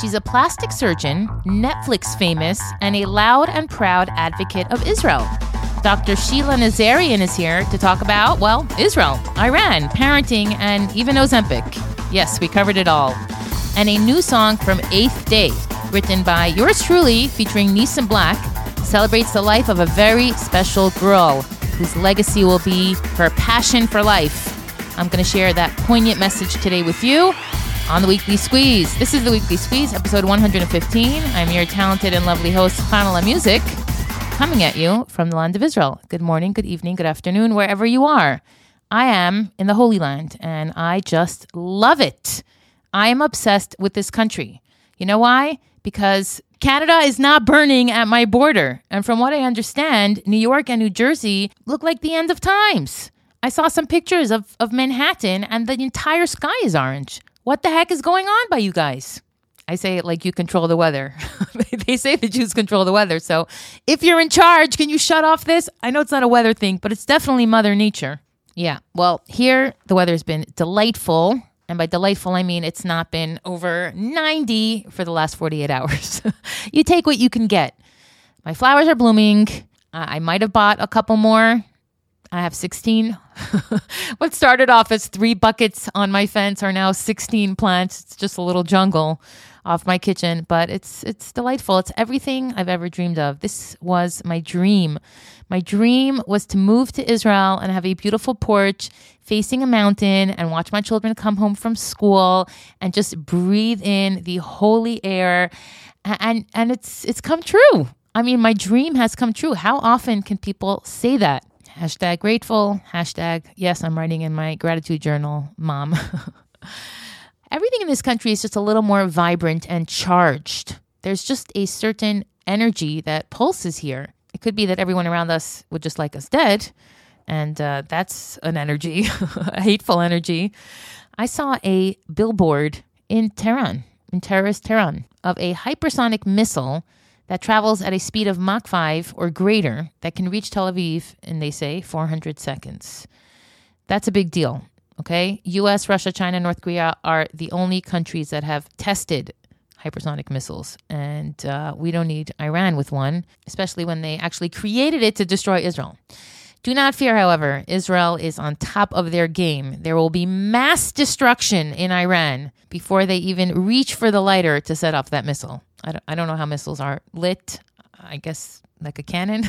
She's a plastic surgeon, Netflix famous, and a loud and proud advocate of Israel. Dr. Sheila Nazarian is here to talk about, well, Israel, Iran, parenting, and even Ozempic. Yes, we covered it all. And a new song from Eighth Day, written by yours truly, featuring Nissim Black, celebrates the life of a very special girl whose legacy will be her passion for life. I'm going to share that poignant message today with you on the Weekly Squeeze. This is the Weekly Squeeze, episode 115. I'm your talented and lovely host, Chanale Music, coming at you from the land of Israel. Good morning, good evening, good afternoon, wherever you are. I am in the Holy Land, and I just love it. I am obsessed with this country. You know why? Because Canada is not burning at my border. And from what I understand, New York and New Jersey look like the end of times. I saw some pictures of, of Manhattan, and the entire sky is orange. What the heck is going on by you guys? I say it like you control the weather. they say the Jews control the weather. So if you're in charge, can you shut off this? I know it's not a weather thing, but it's definitely Mother Nature. Yeah. Well, here the weather's been delightful. And by delightful, I mean it's not been over 90 for the last 48 hours. you take what you can get. My flowers are blooming. I might have bought a couple more I have 16. what started off as three buckets on my fence are now 16 plants. It's just a little jungle off my kitchen, but it's it's delightful. It's everything I've ever dreamed of. This was my dream. My dream was to move to Israel and have a beautiful porch facing a mountain and watch my children come home from school and just breathe in the holy air and and it's it's come true. I mean, my dream has come true. How often can people say that? Hashtag grateful. Hashtag, yes, I'm writing in my gratitude journal, mom. Everything in this country is just a little more vibrant and charged. There's just a certain energy that pulses here. It could be that everyone around us would just like us dead, and uh, that's an energy, a hateful energy. I saw a billboard in Tehran, in terrorist Tehran, of a hypersonic missile that travels at a speed of Mach 5 or greater that can reach Tel Aviv in, they say, 400 seconds. That's a big deal. Okay. US, Russia, China, North Korea are the only countries that have tested hypersonic missiles. And uh, we don't need Iran with one, especially when they actually created it to destroy Israel. Do not fear, however, Israel is on top of their game. There will be mass destruction in Iran before they even reach for the lighter to set off that missile. I don't, I don't know how missiles are lit. I guess like a cannon.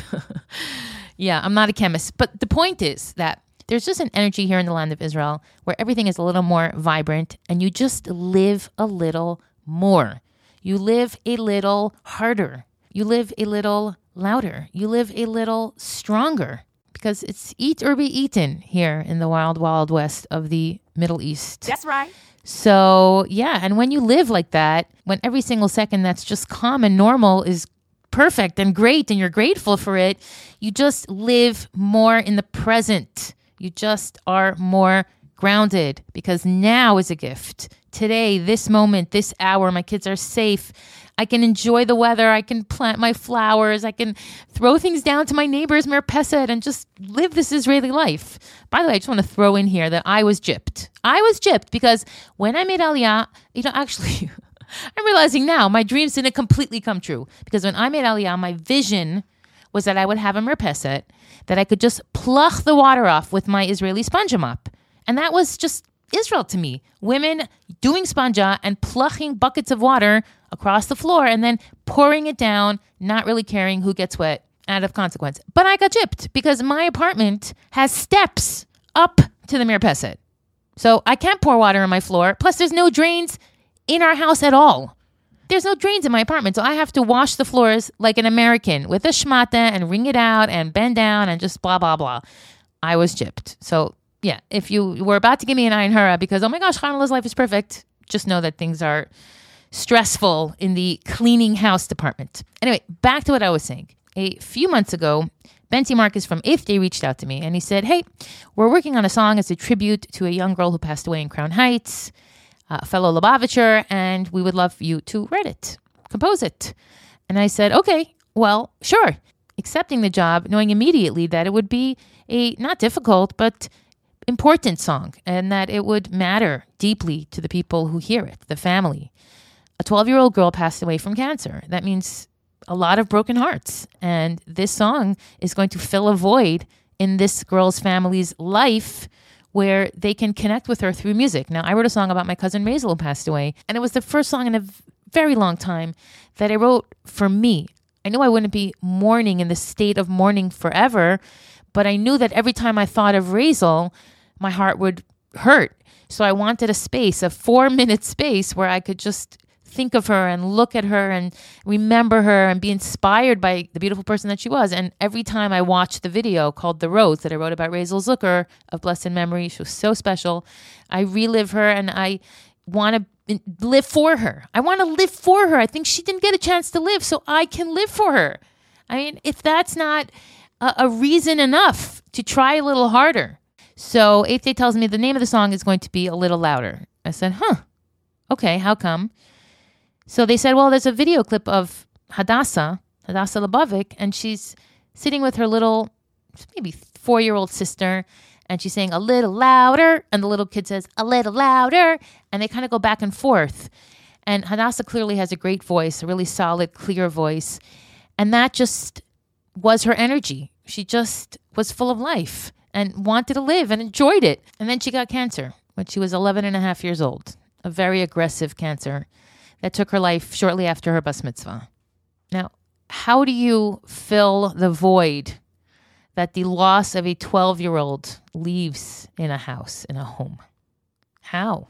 yeah, I'm not a chemist. But the point is that there's just an energy here in the land of Israel where everything is a little more vibrant and you just live a little more. You live a little harder. You live a little louder. You live a little stronger because it's eat or be eaten here in the wild, wild west of the Middle East. That's right. So, yeah. And when you live like that, when every single second that's just calm and normal is perfect and great and you're grateful for it, you just live more in the present. You just are more grounded because now is a gift. Today, this moment, this hour, my kids are safe. I can enjoy the weather. I can plant my flowers. I can throw things down to my neighbor's merpeset and just live this Israeli life. By the way, I just want to throw in here that I was gypped. I was gypped because when I made Aliyah, you know, actually, I'm realizing now my dreams didn't completely come true because when I made Aliyah, my vision was that I would have a merpeset that I could just pluck the water off with my Israeli sponge mop. And that was just Israel to me. Women doing spanja and plucking buckets of water across the floor and then pouring it down, not really caring who gets wet out of consequence. But I got gypped because my apartment has steps up to the merpeset. So I can't pour water on my floor. Plus, there's no drains in our house at all. There's no drains in my apartment, so I have to wash the floors like an American with a shmata and wring it out and bend down and just blah, blah, blah. I was gypped. So yeah, if you were about to give me an ayin hara because oh my gosh, Chanale's life is perfect, just know that things are stressful in the cleaning house department. Anyway, back to what I was saying. A few months ago, Bentzi Marcus from Eighth Day reached out to me and he said, Hey, we're working on a song as a tribute to a young girl who passed away in Crown Heights, uh, a fellow Lubavitcher, and we would love you to write it, compose it. And I said, Okay, well, sure. Accepting the job, knowing immediately that it would be a not difficult, but important song and that it would matter deeply to the people who hear it, the family. A 12 year old girl passed away from cancer. That means a lot of broken hearts. And this song is going to fill a void in this girl's family's life where they can connect with her through music. Now, I wrote a song about my cousin Maisel who passed away, and it was the first song in a very long time that I wrote for me. I knew I wouldn't be mourning in the state of mourning forever, but I knew that every time I thought of Razel, my heart would hurt. So I wanted a space, a four minute space where I could just think of her and look at her and remember her and be inspired by the beautiful person that she was. And every time I watched the video called The Rose that I wrote about Razel Zucker of blessed memory, she was so special. I relive her and I want to live for her. I want to live for her. I think she didn't get a chance to live, so I can live for her. I mean, if that's not a, a reason enough to try a little harder. So Eighth Day tells me the name of the song is going to be a little louder. I said, huh, okay, how come? So they said, well, there's a video clip of Hadassah, Hadassah Lebovic, and she's sitting with her little, maybe four year old sister, and she's saying a little louder, and the little kid says a little louder, and they kind of go back and forth. And Hadassah clearly has a great voice, a really solid, clear voice. And that just was her energy. She just was full of life and wanted to live and enjoyed it. And then she got cancer when she was 11 and a half years old, a very aggressive cancer that took her life shortly after her bas mitzvah. Now, how do you fill the void that the loss of a 12 year old leaves in a house, in a home? How?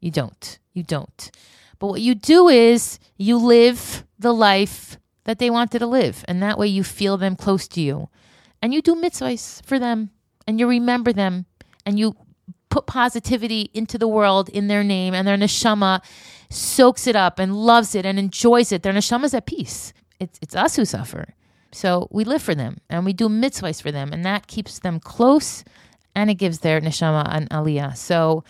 You don't. You don't. But what you do is you live the life that they wanted to live. And that way you feel them close to you. And you do mitzvahs for them. And you remember them. And you put positivity into the world in their name. And their neshama soaks it up and loves it and enjoys it. Their neshama is at peace. It's, it's us who suffer. So we live for them and we do mitzvahs for them. And that keeps them close and it gives their neshama an aliyah. So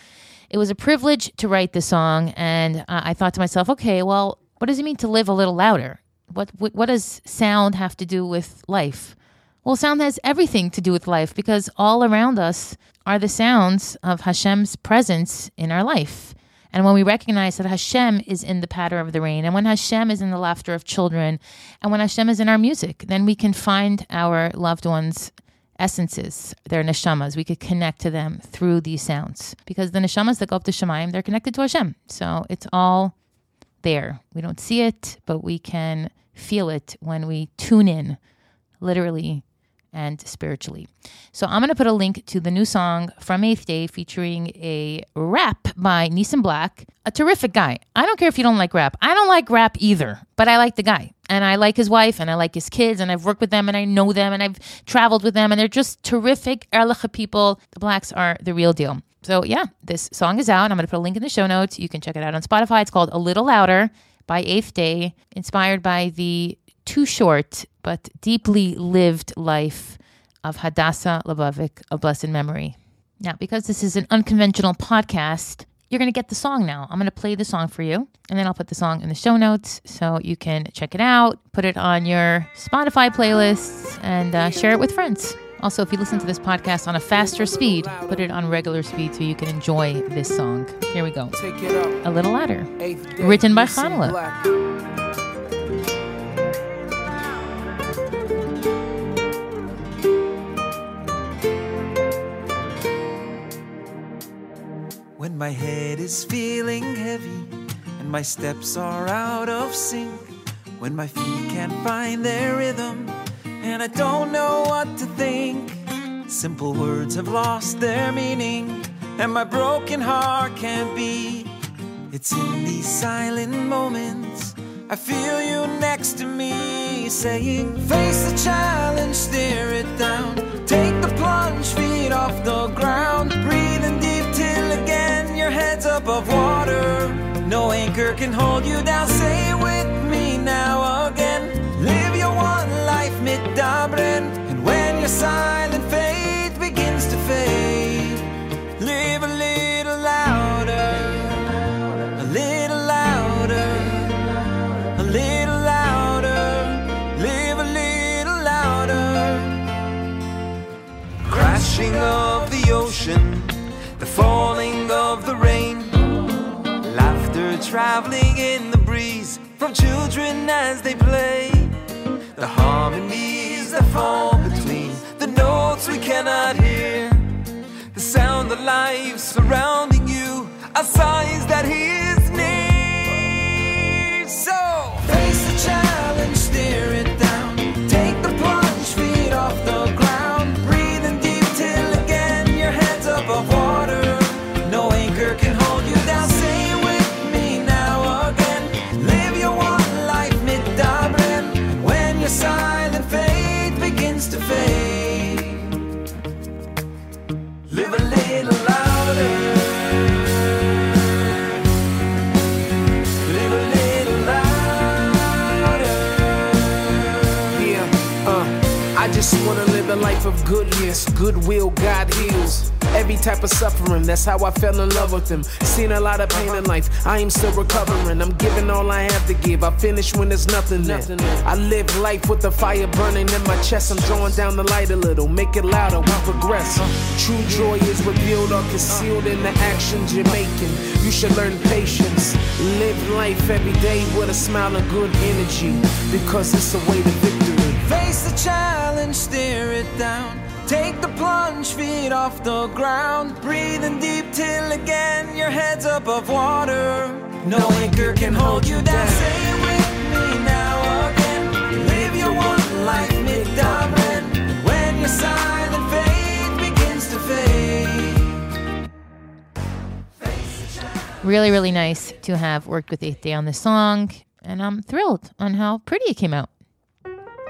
it was a privilege to write the song. And uh, I thought to myself, okay, well, what does it mean to live a little louder? What, what, what does sound have to do with life? Well, sound has everything to do with life because all around us are the sounds of Hashem's presence in our life. And when we recognize that Hashem is in the patter of the rain, and when Hashem is in the laughter of children, and when Hashem is in our music, then we can find our loved ones' essences, their neshamas. We could connect to them through these sounds because the neshamas that go up to Shemaim, they're connected to Hashem. So it's all there. We don't see it, but we can feel it when we tune in, literally and spiritually. So I'm going to put a link to the new song from Eighth Day featuring a rap by Nissim Black, a terrific guy. I don't care if you don't like rap. I don't like rap either, but I like the guy. And I like his wife and I like his kids and I've worked with them and I know them and I've traveled with them and they're just terrific Erlicha people. The blacks are the real deal. So yeah, this song is out. I'm going to put a link in the show notes. You can check it out on Spotify. It's called A Little Louder by Eighth Day, inspired by the too short but deeply lived life of Hadassah Lebovic of blessed memory. Now, because this is an unconventional podcast, you're going to get the song now. I'm going to play the song for you, and then I'll put the song in the show notes so you can check it out, put it on your Spotify playlists, and uh, share it with friends. Also, if you listen to this podcast on a faster speed, put it on regular speed so you can enjoy this song. Here we go. A Little Louder. Written by Chanale. When my head is feeling heavy and my steps are out of sync, when my feet can't find their rhythm and I don't know what to think, simple words have lost their meaning and my broken heart can't beat. It's in these silent moments I feel you next to me, saying, Face the challenge, stare it down, take the plunge, feet off the ground, breathing deep your head's above water. No anchor can hold you down. Say it with me now again. Live your one life mitdabren. And when your silent faith begins to fade, live a little louder, a little louder, a little louder, live a little louder. Crashing of the ocean the we're traveling in the breeze from children as they play. The harmonies that fall between the notes we cannot hear. The sound of life surrounding you are signs that he is near. So face the challenge. Of goodness, goodwill, God heals. Every type of suffering, that's how I fell in love with him. Seen a lot of pain in life, I am still recovering. I'm giving all I have to give. I finish when there's nothing left. I live life with the fire burning in my chest. I'm drawing down the light a little, make it louder, we progress. Uh-huh. True joy is revealed or concealed in the actions you're making. You should learn patience. Live life every day with a smile and good energy, because it's the way to victory. Face the challenge, stare it down. Take the plunge, feet off the ground. Breathing deep till again your head's above water. No anchor can hold you down. Say it with me now again. Live your one life mid Dublin. When your silent faith begins to fade. Really, really nice to have worked with Eighth Day on this song, and I'm thrilled on how pretty it came out.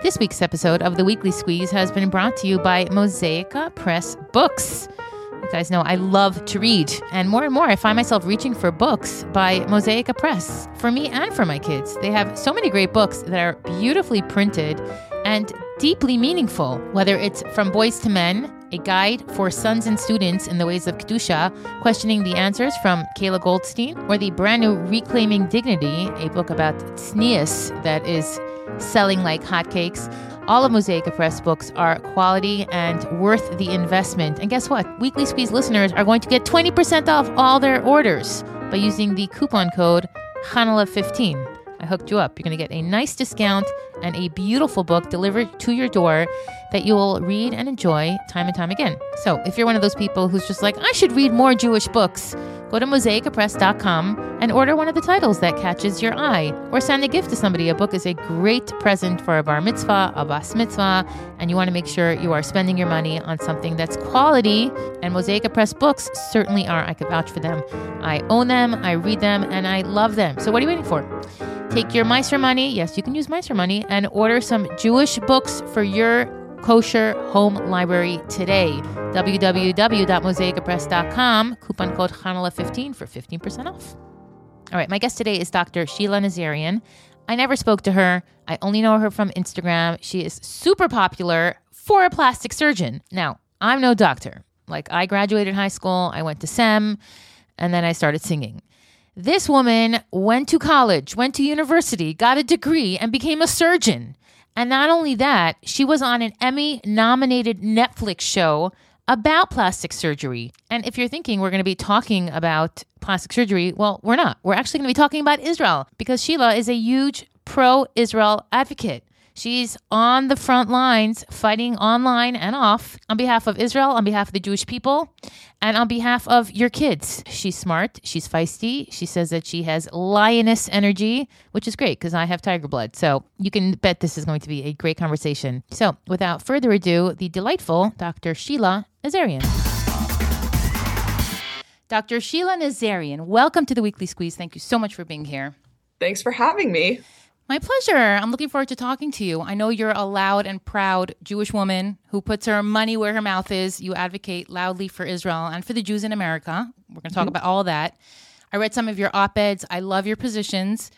This week's episode of the Weekly Squeeze has been brought to you by Mosaica Press Books. You guys know I love to read, and more and more I find myself reaching for books by Mosaica Press for me and for my kids. They have so many great books that are beautifully printed and deeply meaningful, whether it's From Boys to Men, a guide for sons and students in the ways of Kedusha, questioning the answers from Kayla Goldstein, or the brand new Reclaiming Dignity, a book about tznius that is selling like hotcakes. All of Mosaica Press books are quality and worth the investment. And guess what? Weekly Squeeze listeners are going to get 20% off all their orders by using the coupon code HANALA15. I hooked you up. You're going to get a nice discount and a beautiful book delivered to your door that you will read and enjoy time and time again. So, if you're one of those people who's just like, I should read more Jewish books, go to mosaicapress.com and order one of the titles that catches your eye. Or send a gift to somebody. A book is a great present for a bar mitzvah, a bas mitzvah, and you want to make sure you are spending your money on something that's quality. And Mosaica Press books certainly are. I could vouch for them. I own them, I read them, and I love them. So, what are you waiting for? Take your Meiser money, yes, you can use Meiser money, and order some Jewish books for your kosher home library today. www.mosaicapress.com, coupon code Hanala15 for 15% off. All right, my guest today is Dr. Sheila Nazarian. I never spoke to her. I only know her from Instagram. She is super popular for a plastic surgeon. Now, I'm no doctor. Like, I graduated high school, I went to SEM, and then I started singing. This woman went to college, went to university, got a degree, and became a surgeon. And not only that, she was on an Emmy nominated Netflix show about plastic surgery. And if you're thinking we're going to be talking about plastic surgery, well, we're not. We're actually going to be talking about Israel because Sheila is a huge pro Israel advocate. She's on the front lines fighting online and off on behalf of Israel, on behalf of the Jewish people, and on behalf of your kids. She's smart, she's feisty. She says that she has lioness energy, which is great because I have tiger blood. So you can bet this is going to be a great conversation. So without further ado, the delightful Dr. Sheila Nazarian. Dr. Sheila Nazarian, welcome to the Weekly Squeeze. Thank you so much for being here. Thanks for having me. My pleasure. I'm looking forward to talking to you. I know you're a loud and proud Jewish woman who puts her money where her mouth is. You advocate loudly for Israel and for the Jews in America. We're going to talk mm-hmm. about all that. I read some of your op eds. I love your positions.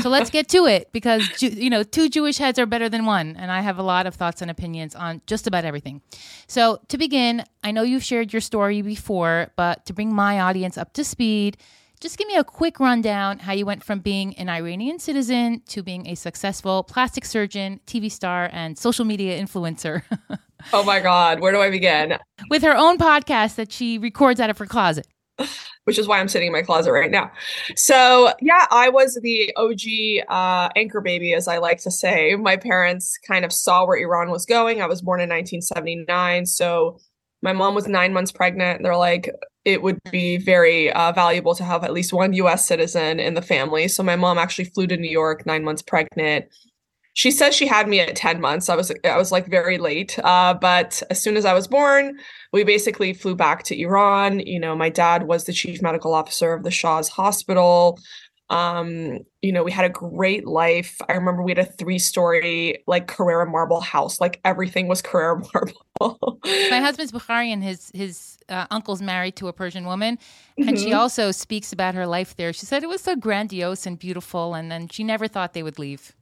So let's get to it because, you know, two Jewish heads are better than one. And I have a lot of thoughts and opinions on just about everything. So to begin, I know you've shared your story before, but to bring my audience up to speed, just give me a quick rundown how you went from being an Iranian citizen to being a successful plastic surgeon, TV star, and social media influencer. Oh my God, where do I begin? With her own podcast that she records out of her closet. Which is why I'm sitting in my closet right now. So, yeah, I was the OG uh, anchor baby, as I like to say. My parents kind of saw where Iran was going. I was born in 1979. So, my mom was nine months pregnant. They're like, it would be very uh, valuable to have at least one US citizen in the family. So my mom actually flew to New York nine months pregnant. She says she had me at 10 months. I was I was like very late. Uh, but as soon as I was born, we basically flew back to Iran. You know, my dad was the chief medical officer of the Shah's hospital um you know we had a great life i remember we had a three story like carrara marble house like everything was carrara marble my husband's bukhari and his his uh, uncle's married to a persian woman and mm-hmm. she also speaks about her life there she said it was so grandiose and beautiful and then she never thought they would leave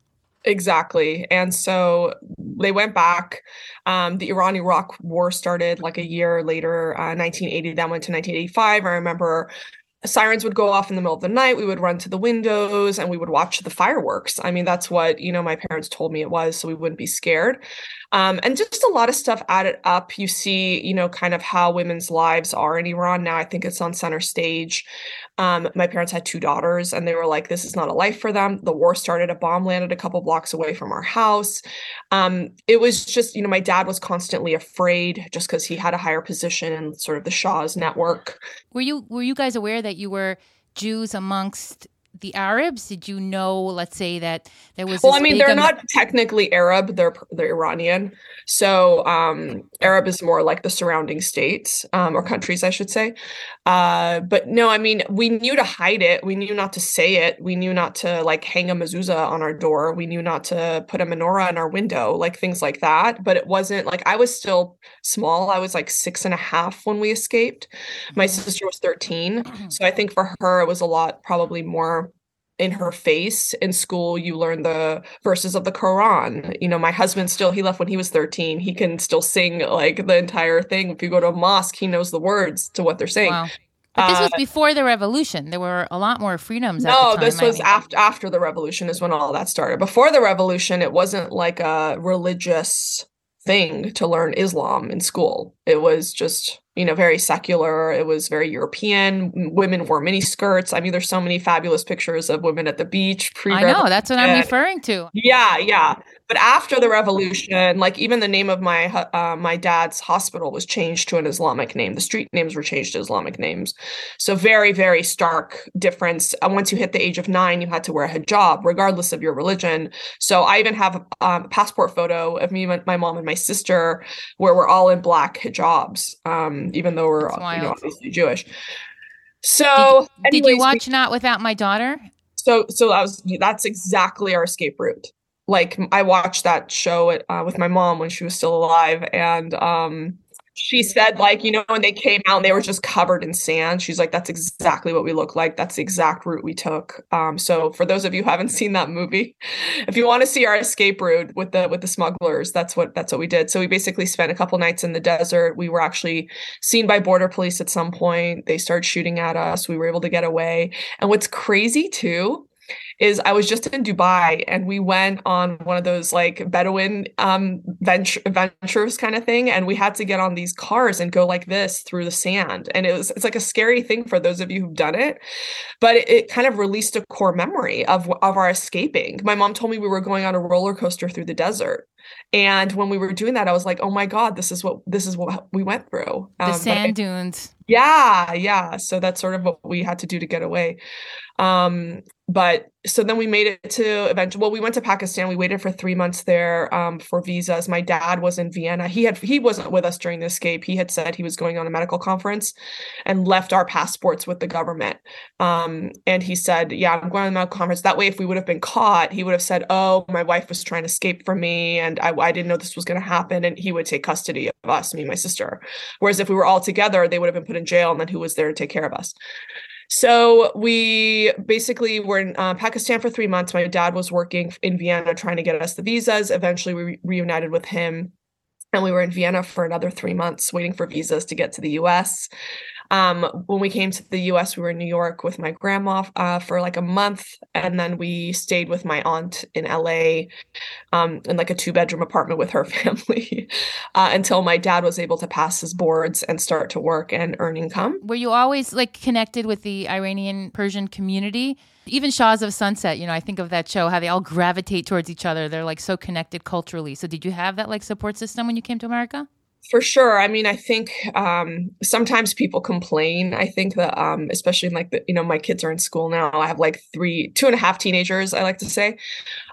Exactly. And so they went back. Um, the Iran Iraq war started like a year later, uh, 1980, then went to 1985. I remember sirens would go off in the middle of the night we would run to the windows and we would watch the fireworks. I mean that's what you know my parents told me it was so we wouldn't be scared. Um, and just a lot of stuff added up. You see you know kind of how women's lives are in iran now. I think it's on center stage um, my parents had two daughters and they were like this is not a life for them. The war started a bomb landed a couple blocks away from our house. Um, it was just you know my dad was constantly afraid just because he had a higher position in sort of the shah's network. Were you were you guys aware that you were jews amongst the Arabs? Did you know, let's say, that there was? Well, I mean, they're not technically Arab; they're they're Iranian. So um, Arab is more like the surrounding states um, or countries, I should say. Uh, but no, I mean, we knew to hide it. We knew not to say it. We knew not to like hang a mezuzah on our door. We knew not to put a menorah in our window, like things like that. But it wasn't like I was still small. I was like six and a half when we escaped. My mm-hmm. sister was 13. So I think for her, it was a lot probably more in her face in school you learn the verses of the quran you know my husband still he left when he was 13 he can still sing like the entire thing if you go to a mosque he knows the words to what they're saying wow. But this was uh, before the revolution. There were a lot more freedoms. No, this was after after the revolution is when all that started. Before the revolution, it wasn't like a religious thing to learn Islam in school. It was just you know, very secular. It was very European. Women wore mini skirts. I mean, there's so many fabulous pictures of women at the beach. Pre- I know that's what I'm referring to. Yeah, yeah. But after the revolution, like even the name of my uh, my dad's hospital was changed to an Islamic name. The street names were changed to Islamic names. So very, very stark difference. And once you hit the age of nine, you had to wear a hijab, regardless of your religion. So I even have a um, passport photo of me, my mom, and my sister, where we're all in black hijabs. Um, even though we're you know, obviously Jewish. So, did, anyways, did you watch we, Not Without My Daughter? So, so I was. That's exactly our escape route. Like I watched that show uh, with my mom when she was still alive, and um, she said like you know when they came out and they were just covered in sand she's like that's exactly what we look like. That's the exact route we took. Um, so for those of you who haven't seen that movie if you want to see our escape route with the with the smugglers that's what that's what we did. So we basically spent a couple nights in the desert. We were actually seen by border police at some point. They started shooting at us. We were able to get away. And what's crazy too is I was just in Dubai and we went on one of those like Bedouin um venture ventures kind of thing and we had to get on these cars and go like this through the sand and it was it's like a scary thing for those of you who've done it but it, it kind of released a core memory of of our escaping my mom told me we were going on a roller coaster through the desert and when we were doing that, I was like, "Oh my god, this is what this is what we went through." Um, the sand dunes. Yeah, yeah. So that's sort of what we had to do to get away. Um, but so then we made it to eventually well we went to pakistan we waited for three months there um, for visas. My dad was in vienna. He had he wasn't with us during the escape. He had said he was going on a medical conference and left our passports with the government. Um, and he said yeah i'm going on a medical conference. That way if we would have been caught he would have said oh my wife was trying to escape from me and i, I didn't know this was going to happen and he would take custody of us me and my sister. Whereas if we were all together they would have been put in jail and then who was there to take care of us so we basically were in uh, Pakistan for three months. My dad was working in Vienna trying to get us the visas. Eventually, we re- reunited with him, and we were in Vienna for another three months waiting for visas to get to the U.S. Um, when we came to the US, we were in New York with my grandma uh, for like a month. And then we stayed with my aunt in LA um, in like a two bedroom apartment with her family uh, until my dad was able to pass his boards and start to work and earn income. Were you always like connected with the Iranian Persian community? Even Shahs of Sunset, you know, I think of that show, how they all gravitate towards each other. They're like so connected culturally. So, did you have that like support system when you came to America? For sure. I mean, I think um, sometimes people complain. I think that, um, especially in like the, you know, my kids are in school now. I have like three, two and a half teenagers. I like to say,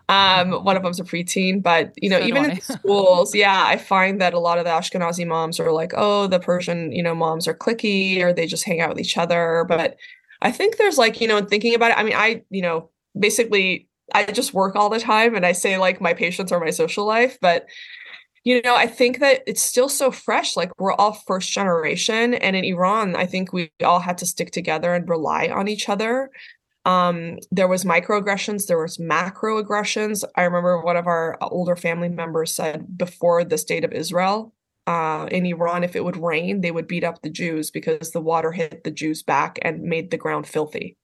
um, one of them's a preteen, but you know, so even in schools, yeah, I find that a lot of the Ashkenazi moms are like, oh, the Persian, you know, moms are clicky or they just hang out with each other. But I think there's like, you know, in thinking about it. I mean, I, you know, basically I just work all the time and I say like my patients are my social life, but you know, I think that it's still so fresh. Like we're all first generation. And in Iran, I think we all had to stick together and rely on each other. Um, there was microaggressions, there was macroaggressions. I remember one of our older family members said before the state of Israel, uh, in Iran, if it would rain, they would beat up the Jews because the water hit the Jews back and made the ground filthy.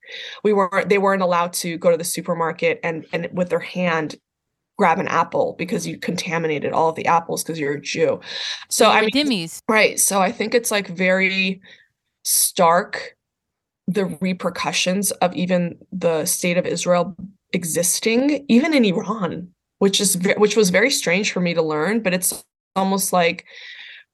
We weren't they weren't allowed to go to the supermarket and and with their hand grab an apple because you contaminated all of the apples because you're a Jew. So I mean, dhimmis. right. So I think it's like very stark the repercussions of even the state of Israel existing, even in Iran, which is which was very strange for me to learn. But it's almost like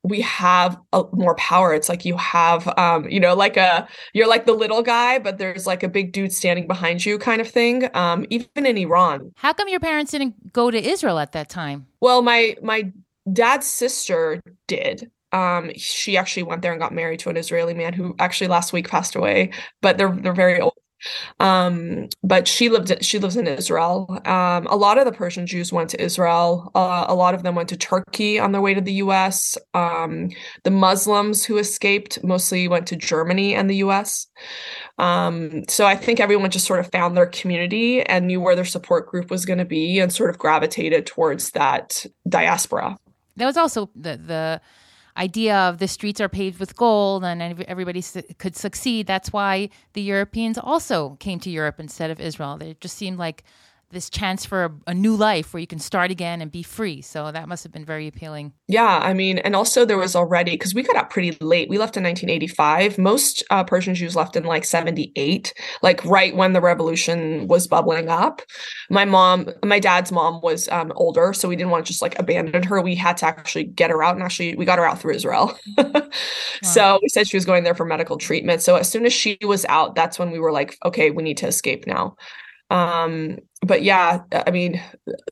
we have a, more power. It's like you have um you know like a you're like the little guy but there's like a big dude standing behind you kind of thing um even in iran. How come your parents didn't go to israel at that time? Well my my dad's sister did. Um she actually went there and got married to an israeli man who actually last week passed away but they're they're very old um, but she lived she lives in Israel. Um, a lot of the Persian Jews went to Israel. Uh, a lot of them went to Turkey on their way to the U.S. Um, the Muslims who escaped mostly went to Germany and the U.S. Um, so I think everyone just sort of found their community and knew where their support group was going to be, and sort of gravitated towards that diaspora. That was also the the idea of the streets are paved with gold and everybody su- could succeed. That's why the Europeans also came to Europe instead of Israel. They just seemed like this chance for a, a, new life where you can start again and be free. So that must have been very appealing. Yeah, I mean, and also there was already because we got out pretty late. We left in 1985. Most uh, Persian Jews left in like 78, like right when the revolution was bubbling up. My mom, my dad's mom was um, older, so we didn't want to just like abandon her. We had to actually get her out, and actually we got her out through Israel. wow. So we said she was going there for medical treatment. So as soon as she was out, that's when we were like, okay, we need to escape now um but yeah i mean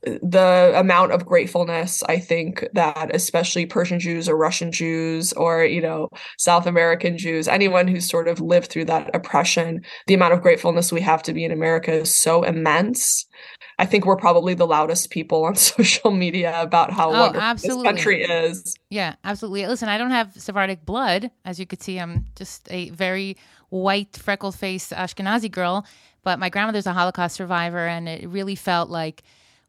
the amount of gratefulness i think that especially persian jews or russian jews or you know south american jews anyone who's sort of lived through that oppression the amount of gratefulness we have to be in america is so immense. I think we're probably the loudest people on social media about how oh, wonderful absolutely. this country is. Yeah absolutely. Listen i don't have sephardic blood. As you could see i'm just a very white freckle faced ashkenazi girl but my grandmother's a Holocaust survivor, and it really felt like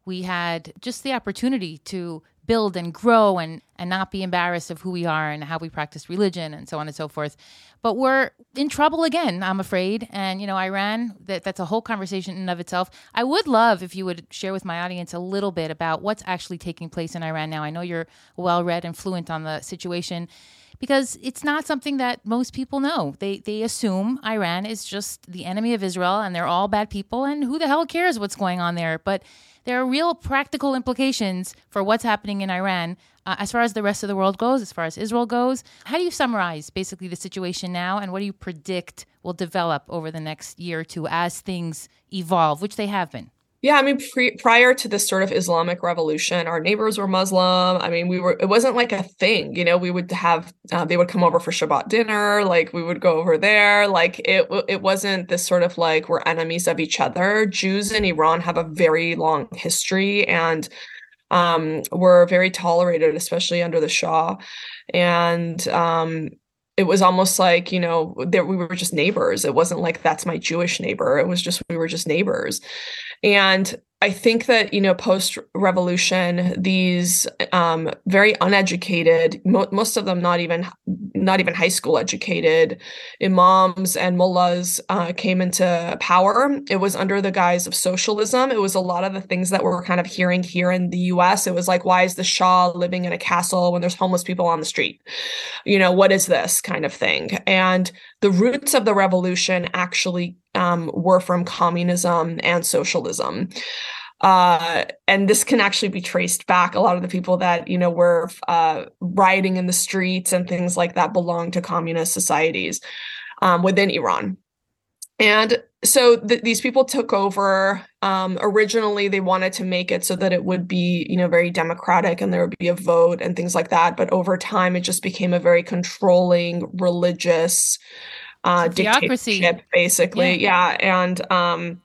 we had just the opportunity to build and grow and and not be embarrassed of who we are and how we practice religion and so on and so forth. But we're in trouble again i'm afraid. And you know iran that, that's a whole conversation in of itself. I would love if you would share with my audience a little bit about what's actually taking place in iran now. I know you're well read and fluent on the situation because it's not something that most people know. They they assume Iran is just the enemy of Israel and they're all bad people and who the hell cares what's going on there? But there are real practical implications for what's happening in Iran uh, as far as the rest of the world goes, as far as Israel goes. How do you summarize basically the situation now and what do you predict will develop over the next year or two as things evolve, which they have been? Yeah, I mean, pre- prior to this sort of Islamic revolution, our neighbors were Muslim. I mean, we were, it wasn't like a thing, you know, we would have, uh, they would come over for Shabbat dinner, like we would go over there. Like it, it wasn't this sort of like we're enemies of each other. Jews in Iran have a very long history and um, were very tolerated, especially under the Shah. And, um, it was almost like you know there we were just neighbors it wasn't like that's my jewish neighbor it was just we were just neighbors and I think that, you know, post revolution, these um, very uneducated, mo- most of them not even not even high school educated imams and mullahs uh, came into power. It was under the guise of socialism. It was a lot of the things that we're kind of hearing here in the US. It was like, why is the Shah living in a castle when there's homeless people on the street? You know, what is this kind of thing? And the roots of the revolution actually um, were from communism and socialism. uh, and this can actually be traced back. A lot of the people that you know were uh, rioting in the streets and things like that belong to communist societies um, within Iran. And so th- these people took over. Um, originally, they wanted to make it so that it would be, you know, very democratic and there would be a vote and things like that. But over time, it just became a very controlling religious uh, dictatorship, basically. Yeah, yeah. and um,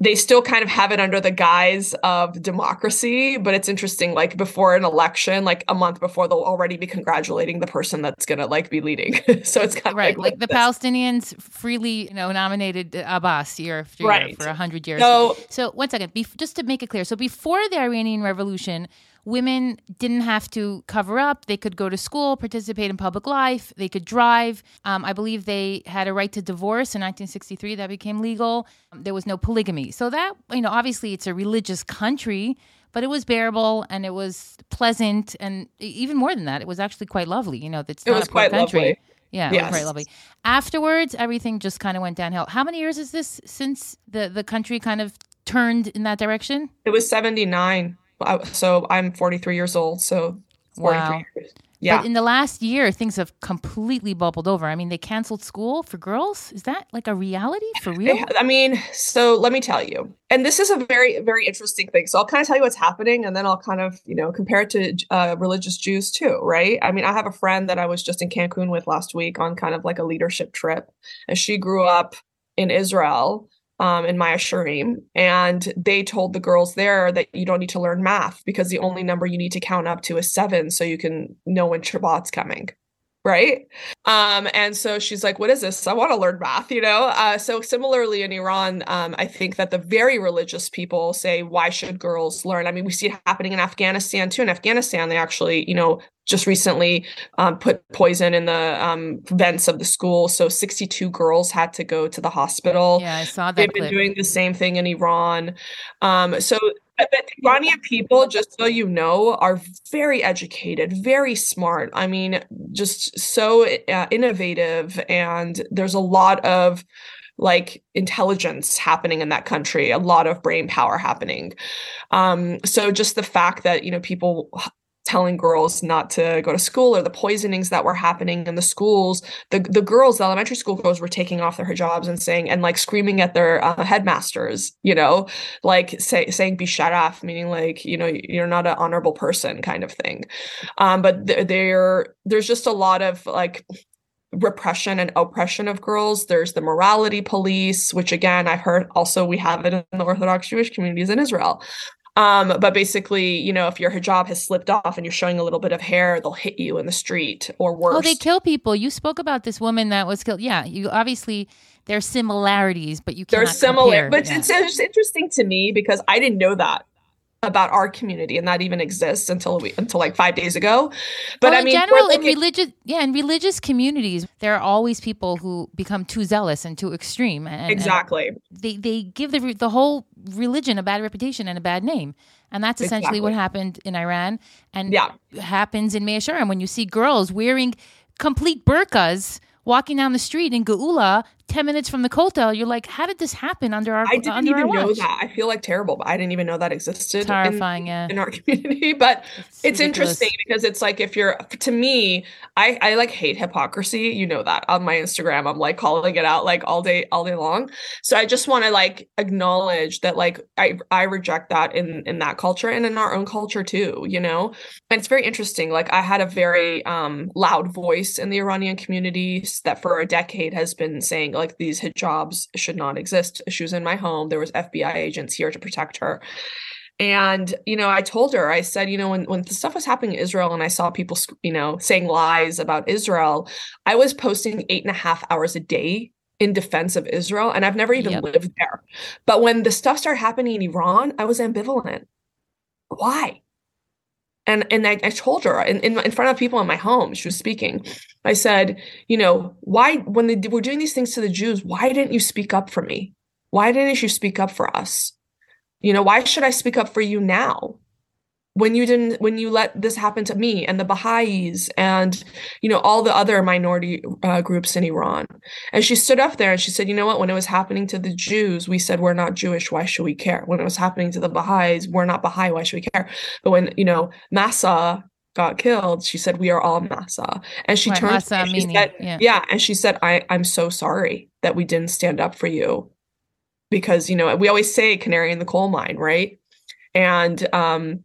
they still kind of have it under the guise of democracy but it's interesting like before an election like a month before they'll already be congratulating the person that's gonna like be leading. So it's kind right of like, like the this. palestinians freely you know nominated abbas year after year for 100 years. So, so one second be- just to make it clear so before the iranian revolution women didn't have to cover up. They could go to school, participate in public life, they could drive. Um, I believe they had a right to divorce in 1963, that became legal. Um, there was no polygamy. So, that, you know, obviously it's a religious country, but it was bearable and it was pleasant. And even more than that, it was actually quite lovely. You know, it's it not a poor country. Lovely. Yeah, yes. very lovely. Afterwards, everything just kind of went downhill. How many years is this since the, the country kind of turned in that direction? It was 79 so I'm 43 years old. So wow. Years. Yeah. But in the last year, things have completely bubbled over. I mean, they canceled school for girls. Is that like a reality for real? I mean, so let me tell you. And this is a very, very interesting thing. So I'll kind of tell you what's happening and then I'll kind of, you know, compare it to uh, religious Jews too, right? I mean, I have a friend that I was just in Cancun with last week on kind of like a leadership trip. And she grew up in Israel um, in Maya and they told the girls there that you don't need to learn math because the only number you need to count up to is seven, so you can know when Shabbat's coming right um and so she's like what is this i want to learn math you know uh so similarly in iran um i think that the very religious people say why should girls learn i mean we see it happening in afghanistan too in afghanistan they actually you know just recently um, put poison in the um, vents of the school. So 62 girls had to go to the hospital. Yeah, I saw that. They've clip. been doing the same thing in Iran. Um, so but Iranian people, just so you know, are very educated, very smart. I mean, just so uh, innovative, and there's a lot of like intelligence happening in that country, a lot of brain power happening. Um, so just the fact that you know people telling girls not to go to school or the poisonings that were happening in the schools the the girls the elementary school girls were taking off their hijabs and saying and like screaming at their uh, headmasters you know like say, saying bisharaf meaning like you know you're not an honorable person kind of thing um but there there's just a lot of like repression and oppression of girls. There's the morality police, which again, I've heard also we have it in the Orthodox Jewish communities in Israel. Um, but basically, you know, if your hijab has slipped off and you're showing a little bit of hair, they'll hit you in the street or worse. Oh, they kill people. You spoke about this woman that was killed. Yeah, you obviously there's similarities, but you can't. There's similar, but yeah. it's, it's interesting to me because I didn't know that about our community and that even exists until we until like five days ago but well, i mean in general in religious yeah in religious communities there are always people who become too zealous and too extreme and, exactly and they they give the the whole religion a bad reputation and a bad name and that's essentially exactly. what happened in iran and yeah. happens in Shearim when you see girls wearing complete burqas walking down the street in Geula 10 minutes from the Kotel, you're like, how did this happen under our I didn't even know that. I feel like terrible, but I didn't even know that existed. Terrifying, in, yeah. In our community. But it's, it's interesting because it's like if you're to me, I, I like hate hypocrisy. You know that on my Instagram. I'm like calling it out like all day, all day long. So I just want to like acknowledge that like I I reject that in in that culture and in our own culture too, you know? And it's very interesting. Like I had a very um loud voice in the Iranian communities that for a decade has been saying like these hijabs should not exist. She was in my home. There was FBI agents here to protect her. And, you know, I told her, I said, you know, when, when the stuff was happening in Israel and I saw people, you know, saying lies about Israel, I was posting eight and a half hours a day in defense of Israel. And I've never even yep. lived there. But when the stuff started happening in Iran, I was ambivalent. Why? And and I, I told her in, in, in front of people in my home she was speaking. I said you know why when they were doing these things to the jews why didn't you speak up for me? Why didn't you speak up for us? You know why should i speak up for you now when you didn't when you let this happen to me and the baha'is and you know all the other minority uh, groups in iran. And she stood up there and she said you know what? When it was happening to the jews we said we're not jewish. Why should we care? When it was happening to the baha'is we're not baha'i. Why should we care? But when you know Mahsa got killed she said we are all Mahsa. And she Right, turned to me, she Amini, said, yeah. yeah and she said i i'm so sorry that we didn't stand up for you because you know we always say canary in the coal mine right? And um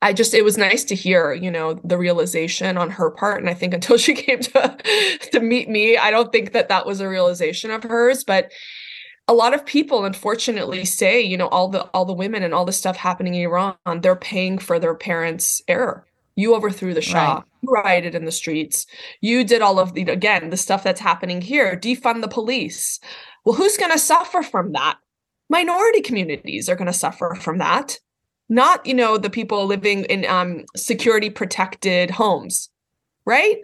I just it was nice to hear, you know, the realization on her part and I think until she came to to meet me, I don't think that that was a realization of hers, but a lot of people unfortunately say, you know, all the all the women and all the stuff happening in Iran, they're paying for their parents' error. You overthrew the Shah. Right. You rioted in the streets. You did all of the again, the stuff that's happening here, defund the police. Well, who's going to suffer from that? Minority communities are going to suffer from that not you know the people living in um security protected homes right?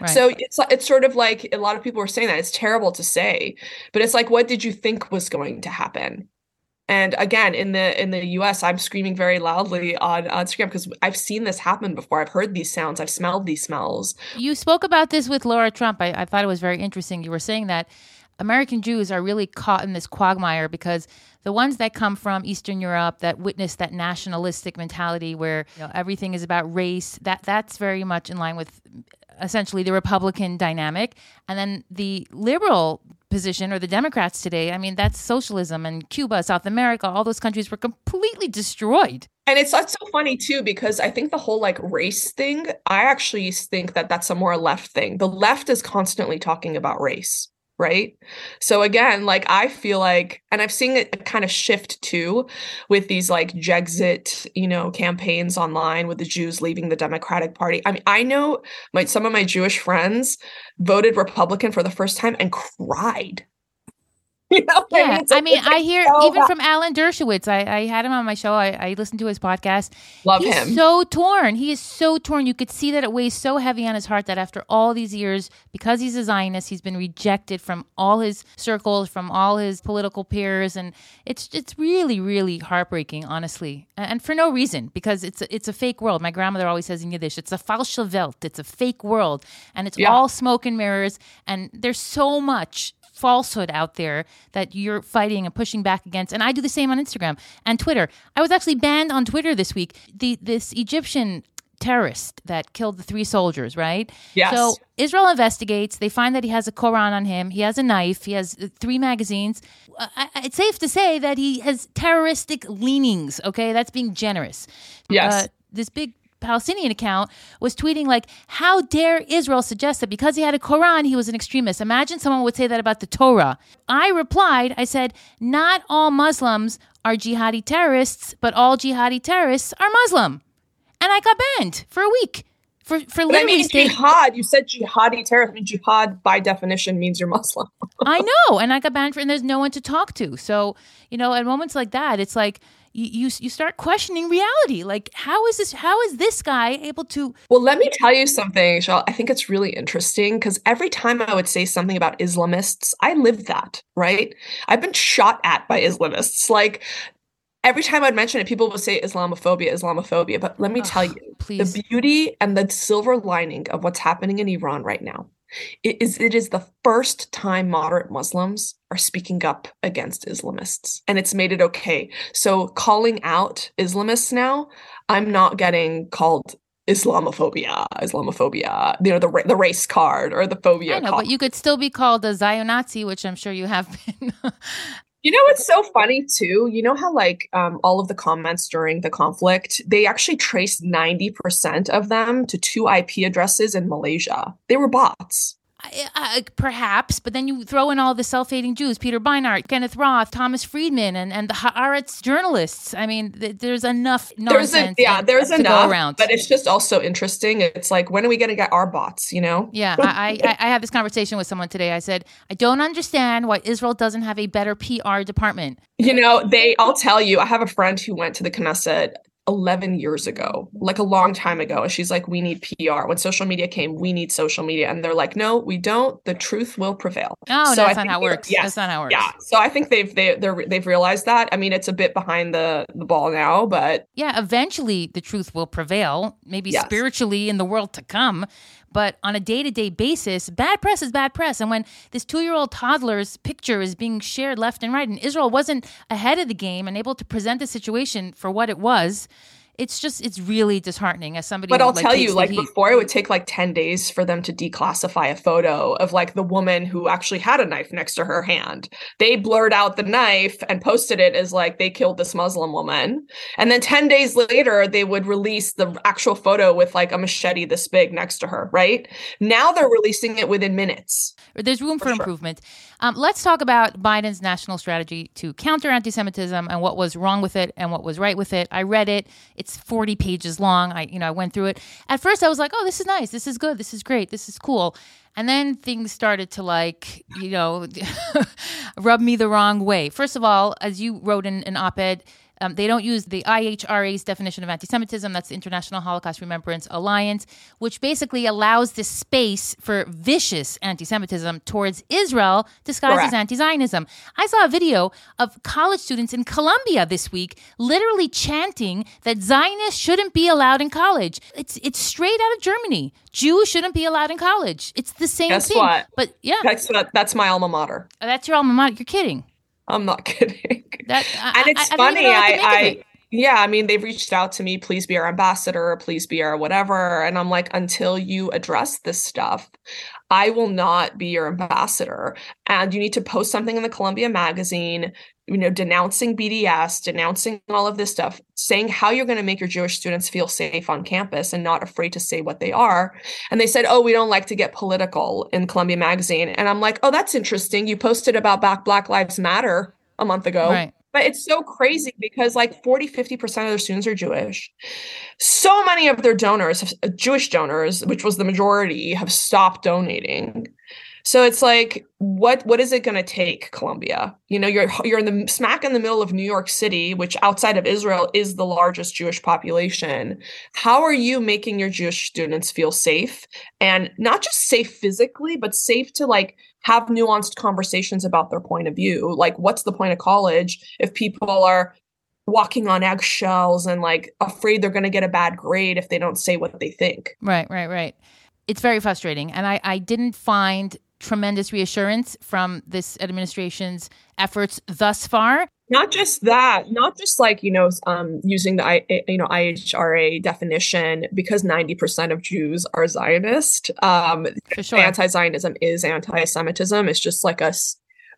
Right. so it's it's sort of like a lot of people are saying that it's terrible to say but it's like what did you think was going to happen and again in the in the US I'm screaming very loudly on, on Instagram because I've seen this happen before I've heard these sounds I've smelled these smells You spoke about this with Lara Trump. I, I thought it was very interesting. You were saying that American Jews are really caught in this quagmire because the ones that come from Eastern Europe that witness that nationalistic mentality where you know, everything is about race, that that's very much in line with essentially the Republican dynamic. And then the liberal position or the Democrats today, I mean, that's socialism and Cuba, South America, all those countries were completely destroyed. And it's that's so funny too because I think the whole like race thing, I actually think that that's a more left thing. The left is constantly talking about race, right? So again, like I feel like, and I've seen it kind of shift too with these like Jexit, you know, campaigns online with the Jews leaving the Democratic Party. I mean, I know my some of my Jewish friends voted Republican for the first time and cried. You know, Yeah, I like- mean, it's like I hear so even bad. from Alan Dershowitz. I, I had him on my show. I, I listened to his podcast. love He's him. so torn. He is so torn. You could see that it weighs so heavy on his heart that after all these years, because he's a Zionist, he's been rejected from all his circles, from all his political peers, and it's it's really really heartbreaking, honestly, and, and for no reason because it's a, it's a fake world. My grandmother always says in Yiddish, it's a falsche Welt. It's a fake world, and it's Yeah. all smoke and mirrors. And there's so much falsehood out there that you're fighting and pushing back against. And I do the same on Instagram and Twitter. I was actually banned on Twitter this week. The this Egyptian terrorist that killed the three soldiers, right? Yes. So Israel investigates. They find that he has a Quran on him. He has a knife. He has uh, three magazines. Uh, it's safe to say that he has terroristic leanings. Okay, that's being generous. Yes. Uh, this big Palestinian account was tweeting like, "How dare Israel suggest that because he had a Quran, he was an extremist?" Imagine someone would say that about the Torah. I replied, I said, "Not all Muslims are jihadi terrorists, but all jihadi terrorists are Muslim." And I got banned for a week for for But I literally mean, stating. jihad. You said jihadi terrorist. I mean, jihad by definition means you're Muslim. I know, and I got banned for, and there's no one to talk to. So you know, at moments like that, it's like you you, start questioning reality. Like, how is this? How is this guy able to? Well, let me tell you something, Shal. I think it's really interesting because every time I would say something about Islamists, I lived that, right? I've been shot at by Islamists. Like every time I'd mention it, people would say Islamophobia, Islamophobia. But let me tell you, Please, the beauty and the silver lining of what's happening in Iran right now it is it is the first time moderate Muslims are speaking up against Islamists and it's made it okay. So calling out Islamists now, I'm not getting called Islamophobia, Islamophobia, you know, the the race card or the phobia I know, card. but you could still be called a Zionazi, which I'm sure you have been. You know what's so funny too? You know how like um, all of the comments during the conflict, they actually traced 90% of them to two IP addresses in Malaysia. They were bots. I, perhaps, but then you throw in all the self-hating Jews: Peter Beinart, Kenneth Roth, Thomas Friedman, and and the Haaretz journalists. I mean, th- there's enough There's a nonsense. yeah, there's to enough, go around. but it's just also interesting. It's like when are we going to get our bots? You know? Yeah, I, I, I had this conversation with someone today. I said, I don't understand why Israel doesn't have a better PR department. You know, they. I'll tell you. I have a friend who went to the Knesset 11 years ago, like a long time ago. And she's like, we need PR. When social media came, we need social media. And they're like, no, we don't. The truth will prevail. Oh, so that's not how it works. Yes, that's not how it works. Yeah. So I think they've they they're they've realized that. I mean, it's a bit behind the the ball now, but yeah, eventually the truth will prevail. Maybe yes. spiritually in the world to come. But on a day to day basis, bad press is bad press. And when this two year old toddler's picture is being shared left and right, and Israel wasn't ahead of the game and able to present the situation for what it was, it's just it's really disheartening as somebody but i'll like, tell you like before it would take like 10 days for them to declassify a photo of like the woman who actually had a knife next to her hand. They blurred out the knife and posted it as like they killed this muslim woman. And then 10 days later they would release the actual photo with like a machete this big next to her right? Now they're releasing it within minutes. There's room for, for sure. improvement. Um, let's talk about biden's national strategy to counter anti-semitism and what was wrong with it and what was right with it. I read it. It's it's 40 pages long. I, you know, I went through it. At first, I was like, oh, this is nice. This is good. This is great. This is cool. And then things started to like, you know, rub me the wrong way. First of all, as you wrote in an op ed, um, they don't use the IHRA's definition of anti Semitism, that's the International Holocaust Remembrance Alliance, which basically allows this space for vicious anti Semitism towards Israel disguised Correct. as anti Zionism. I saw a video of college students in Columbia this week literally chanting that Zionists shouldn't be allowed in college. It's, it's straight out of Germany. Jews shouldn't be allowed in college. It's the same Guess thing. What? But yeah. That's, that's my alma mater. That's your alma mater. You're kidding. I'm not kidding. That, I, and it's I, funny. I, I yeah, I mean, they've reached out to me, please be our ambassador, please be our whatever. And I'm like, until you address this stuff, I will not be your ambassador. And you need to post something in the Columbia magazine, you know, denouncing BDS, denouncing all of this stuff, saying how you're going to make your Jewish students feel safe on campus and not afraid to say what they are. And they said, oh, we don't like to get political in Columbia magazine. And I'm like, oh, that's interesting. You posted about Black Black Lives Matter a month ago. Right. But it's so crazy because like 40, 50% of their students are Jewish. So many of their donors, Jewish donors, which was the majority, have stopped donating. So it's like, what what is it going to take, Columbia? You know, you're you're in the smack in the middle of New York City, which outside of Israel is the largest Jewish population. How are you making your Jewish students feel safe, and not just safe physically, but safe to like have nuanced conversations about their point of view? Like, what's the point of college if people are walking on eggshells and like afraid they're going to get a bad grade if they don't say what they think? Right, right, right. It's very frustrating, and I I didn't find tremendous reassurance from this administration's efforts thus far. Not just that, not just like you know, um, using the I, you know IHRA definition because ninety percent of Jews are Zionist. Um, sure. Anti-Zionism is anti-Semitism. It's just like a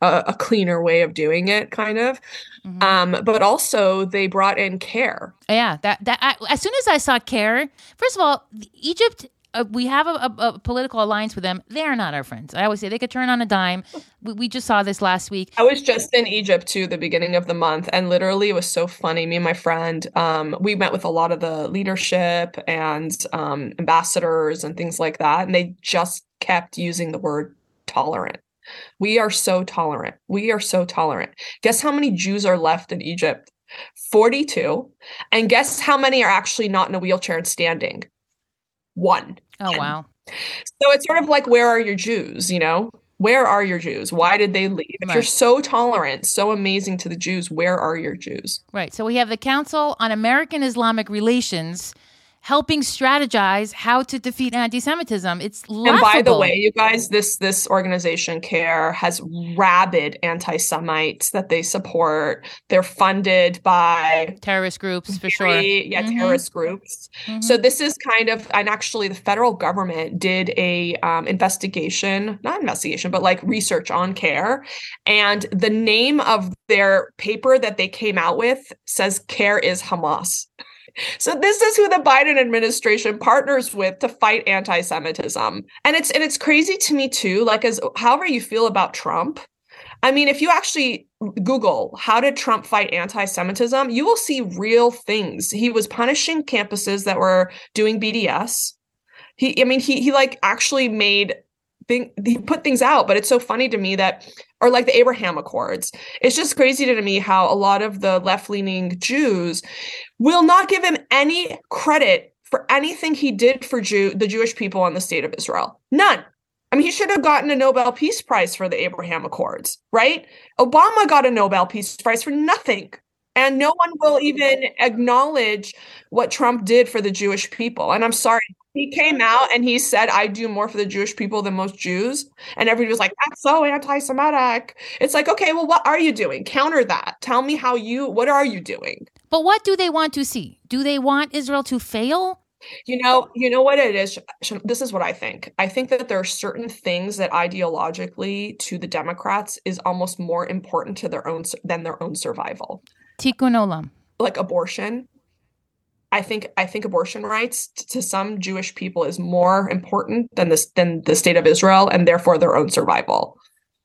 a, a cleaner way of doing it, kind of. Mm-hmm. Um, but also they brought in CAIR Yeah, that that I, as soon as I saw CAIR first of all, Egypt uh, we have a, a, a, political alliance with them. They are not our friends. I always say they could turn on a dime. We, we, just saw this last week. I was just in Egypt too, the beginning of the month, and literally it was so funny. Me and my friend, um, we met with a lot of the leadership and um, ambassadors and things like that, and they just kept using the word tolerant. We are so tolerant. We are so tolerant. Guess how many Jews are left in Egypt? 42. And guess how many are actually not in a wheelchair and standing? One. Oh, wow. So it's sort of like, where are your Jews? You know, where are your Jews? Why did they leave? If right. you're so tolerant, so amazing to the Jews, where are your Jews? Right. So we have the Council on American Islamic Relations helping strategize how to defeat anti-Semitism. It's laughable. And by the way, you guys, this this organization CAIR has rabid anti-Semites that they support. They're funded by terrorist groups for sure. Yeah, mm-hmm. terrorist groups. Mm-hmm. So this is kind of, and actually, the federal government did a um, investigation, not investigation, but like research on CAIR, and the name of their paper that they came out with says CAIR is Hamas. So this is who the Biden administration partners with to fight anti-Semitism. And it's and it's crazy to me too, like as however you feel about Trump. I mean, if you actually Google how did Trump fight anti-Semitism, you will see real things. He was punishing campuses that were doing BDS. He I mean, he he like actually made he put things out but it's so funny to me that or like the abraham accords it's just crazy to me how a lot of the left-leaning jews will not give him any credit for anything he did for Jew the jewish people in the state of israel none I mean, he should have gotten a Nobel Peace Prize for the Abraham Accords, right? Obama got a Nobel Peace Prize for nothing. And no one will even acknowledge what Trump did for the Jewish people. And I'm sorry, he came out and he said, I do more for the Jewish people than most Jews. And everybody was like, that's so anti Semitic. It's like, okay, well, what are you doing? Counter that. Tell me how you, what are you doing? But what do they want to see? Do they want Israel to fail? You know, you know what it is. This is what I think. I think that there are certain things that ideologically to the Democrats is almost more important to their own than their own survival. Tikkun olam. Like abortion. I think I think abortion rights to some Jewish people is more important than this than the state of Israel and therefore their own survival.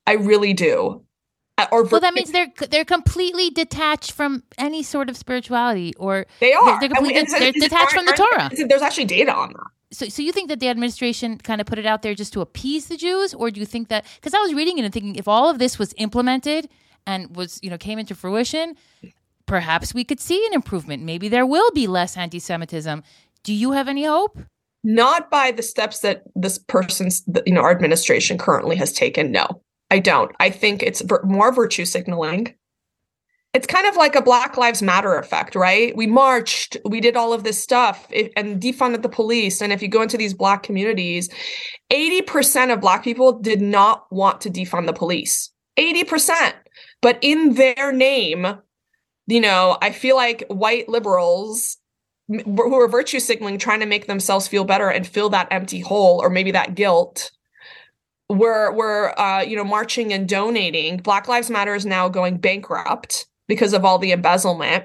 I really do. Uh, or well, that means they're they're completely detached from any sort of spirituality, or they are. They're, completely, they're detached from the Torah. There's actually data on that. So, so you think that the administration kind of put it out there just to appease the Jews, or do you think that? Because I was reading it and thinking, if all of this was implemented and was you know came into fruition, perhaps we could see an improvement. Maybe there will be less anti-Semitism. Do you have any hope? Not by the steps that this person's, you know, our administration currently has taken. No, I don't. I think it's more virtue signaling. It's kind of like a Black Lives Matter effect, right? We marched, we did all of this stuff and defunded the police. And if you go into these Black communities, 80% of Black people did not want to defund the police. 80%. But in their name, you know, I feel like white liberals who are virtue signaling, trying to make themselves feel better and fill that empty hole or maybe that guilt we're we're uh, you know marching and donating. Black Lives Matter is now going bankrupt because of all the embezzlement.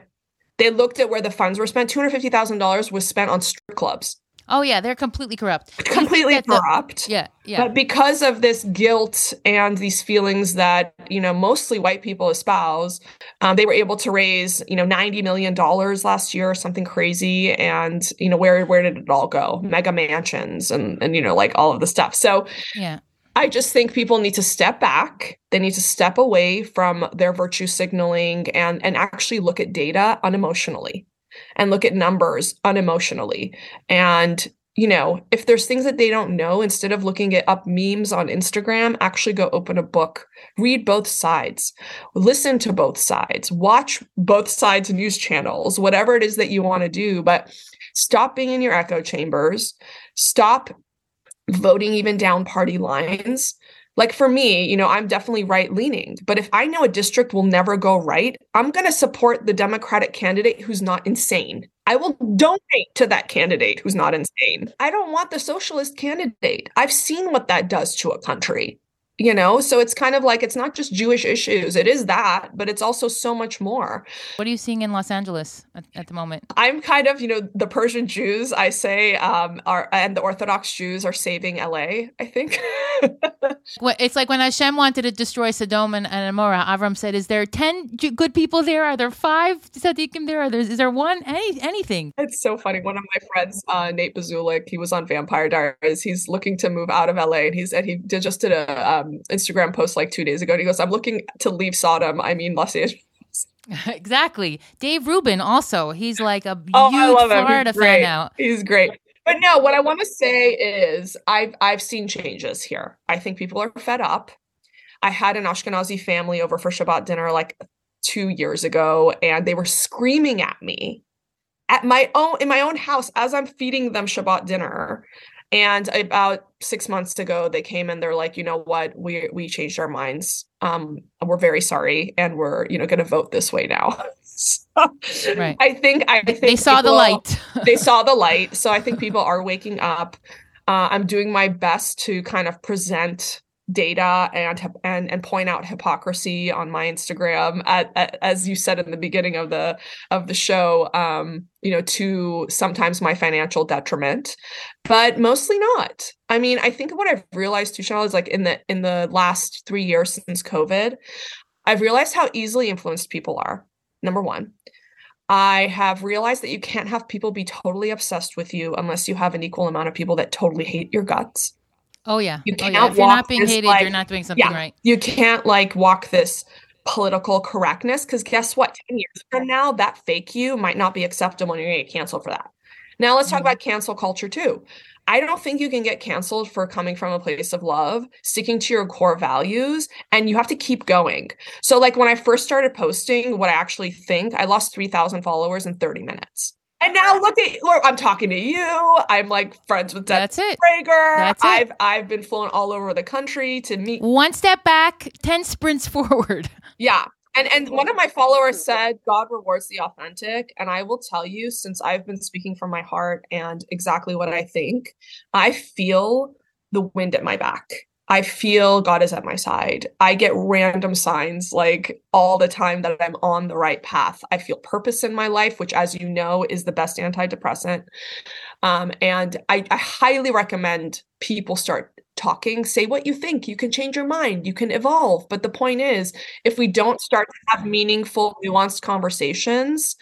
They looked at where the funds were spent. Two hundred fifty thousand dollars was spent on strip clubs. Oh yeah, they're completely corrupt. Completely corrupt. The, yeah, yeah. But because of this guilt and these feelings that you know mostly white people espouse, um, they were able to raise you know ninety million dollars last year, or something crazy. And you know where where did it all go? Mega mansions and and you know like all of the stuff. So yeah, I just think people need to step back. They need to step away from their virtue signaling and and actually look at data unemotionally and look at numbers unemotionally. And you know, if there's things that they don't know, instead of looking at up memes on Instagram, actually go open a book, read both sides, listen to both sides, watch both sides news channels, whatever it is that you want to do, but stop being in your echo chambers, stop voting even down party lines. Like for me, you know, I'm definitely right leaning, but if I know a district will never go right, I'm going to support the Democratic candidate who's not insane. I will donate to that candidate who's not insane. I don't want the socialist candidate. I've seen what that does to a country you know? So it's kind of like it's not just jewish issues it is that but it's also so much more. What are you seeing in los angeles at, at the moment? I'm kind of you know the persian jews i say um are and the orthodox jews are saving la i think. Well, it's like when hashem wanted to destroy sodom and, and amorah avram said is there 10 good people there? Are there five tzaddikim there? Are there is there one? Any anything. It's so funny one of my friends uh nate Buzolic he was on vampire diaries he's looking to move out of la and he said he did just did a um, Um, Instagram post like two days ago. And he goes, I'm looking to leave Sodom. I mean, Los Angeles. exactly. Dave Rubin also. He's like a oh, huge Florida fan now. He's great. But no, what I want to say is I've I've seen changes here. I think people are fed up. I had an Ashkenazi family over for Shabbat dinner like two years ago, and they were screaming at me at my own in my own house as I'm feeding them Shabbat dinner. And about six months ago, they came and they're like, you know what, we we changed our minds. Um, we're very sorry, and we're you know going to vote this way now. so, right. I think I think they saw the light. they saw the light. So I think people are waking up. Uh, I'm doing my best to kind of present data and and and point out hypocrisy on my Instagram at, at, as you said in the beginning of the of the show um you know to sometimes my financial detriment but mostly not. I mean I think what I've realized too Chanale is like in the in the last 3 years since covid I've realized how easily influenced people are. Number 1 I have realized that you can't have people be totally obsessed with you unless you have an equal amount of people that totally hate your guts Oh yeah. You oh, yeah. can't If you're not being this, hated, like- you're not doing something yeah. right. You can't like walk this political correctness because guess what? 10 years from now, that fake you might not be acceptable and you're gonna get canceled for that. Now let's talk Mhm. about cancel culture too. I don't think you can get canceled for coming from a place of love, sticking to your core values, and you have to keep going. So, like when I first started posting what I actually think, I lost 3,000 followers in 30 minutes. And now look at look, I'm talking to you. I'm like friends with Deb That's it. Prager. That's it. I've I've been flown all over the country to meet One step back, 10 sprints forward. yeah. And and one of my followers said God rewards the authentic. And I will tell you, since I've been speaking from my heart and exactly what I think, I feel the wind at my back. I feel God is at my side. I get random signs like all the time that I'm on the right path. I feel purpose in my life, which, as you know, is the best antidepressant. Um, and I, I highly recommend people start talking, say what you think. You can change your mind, you can evolve. But the point is, if we don't start to have meaningful, nuanced conversations,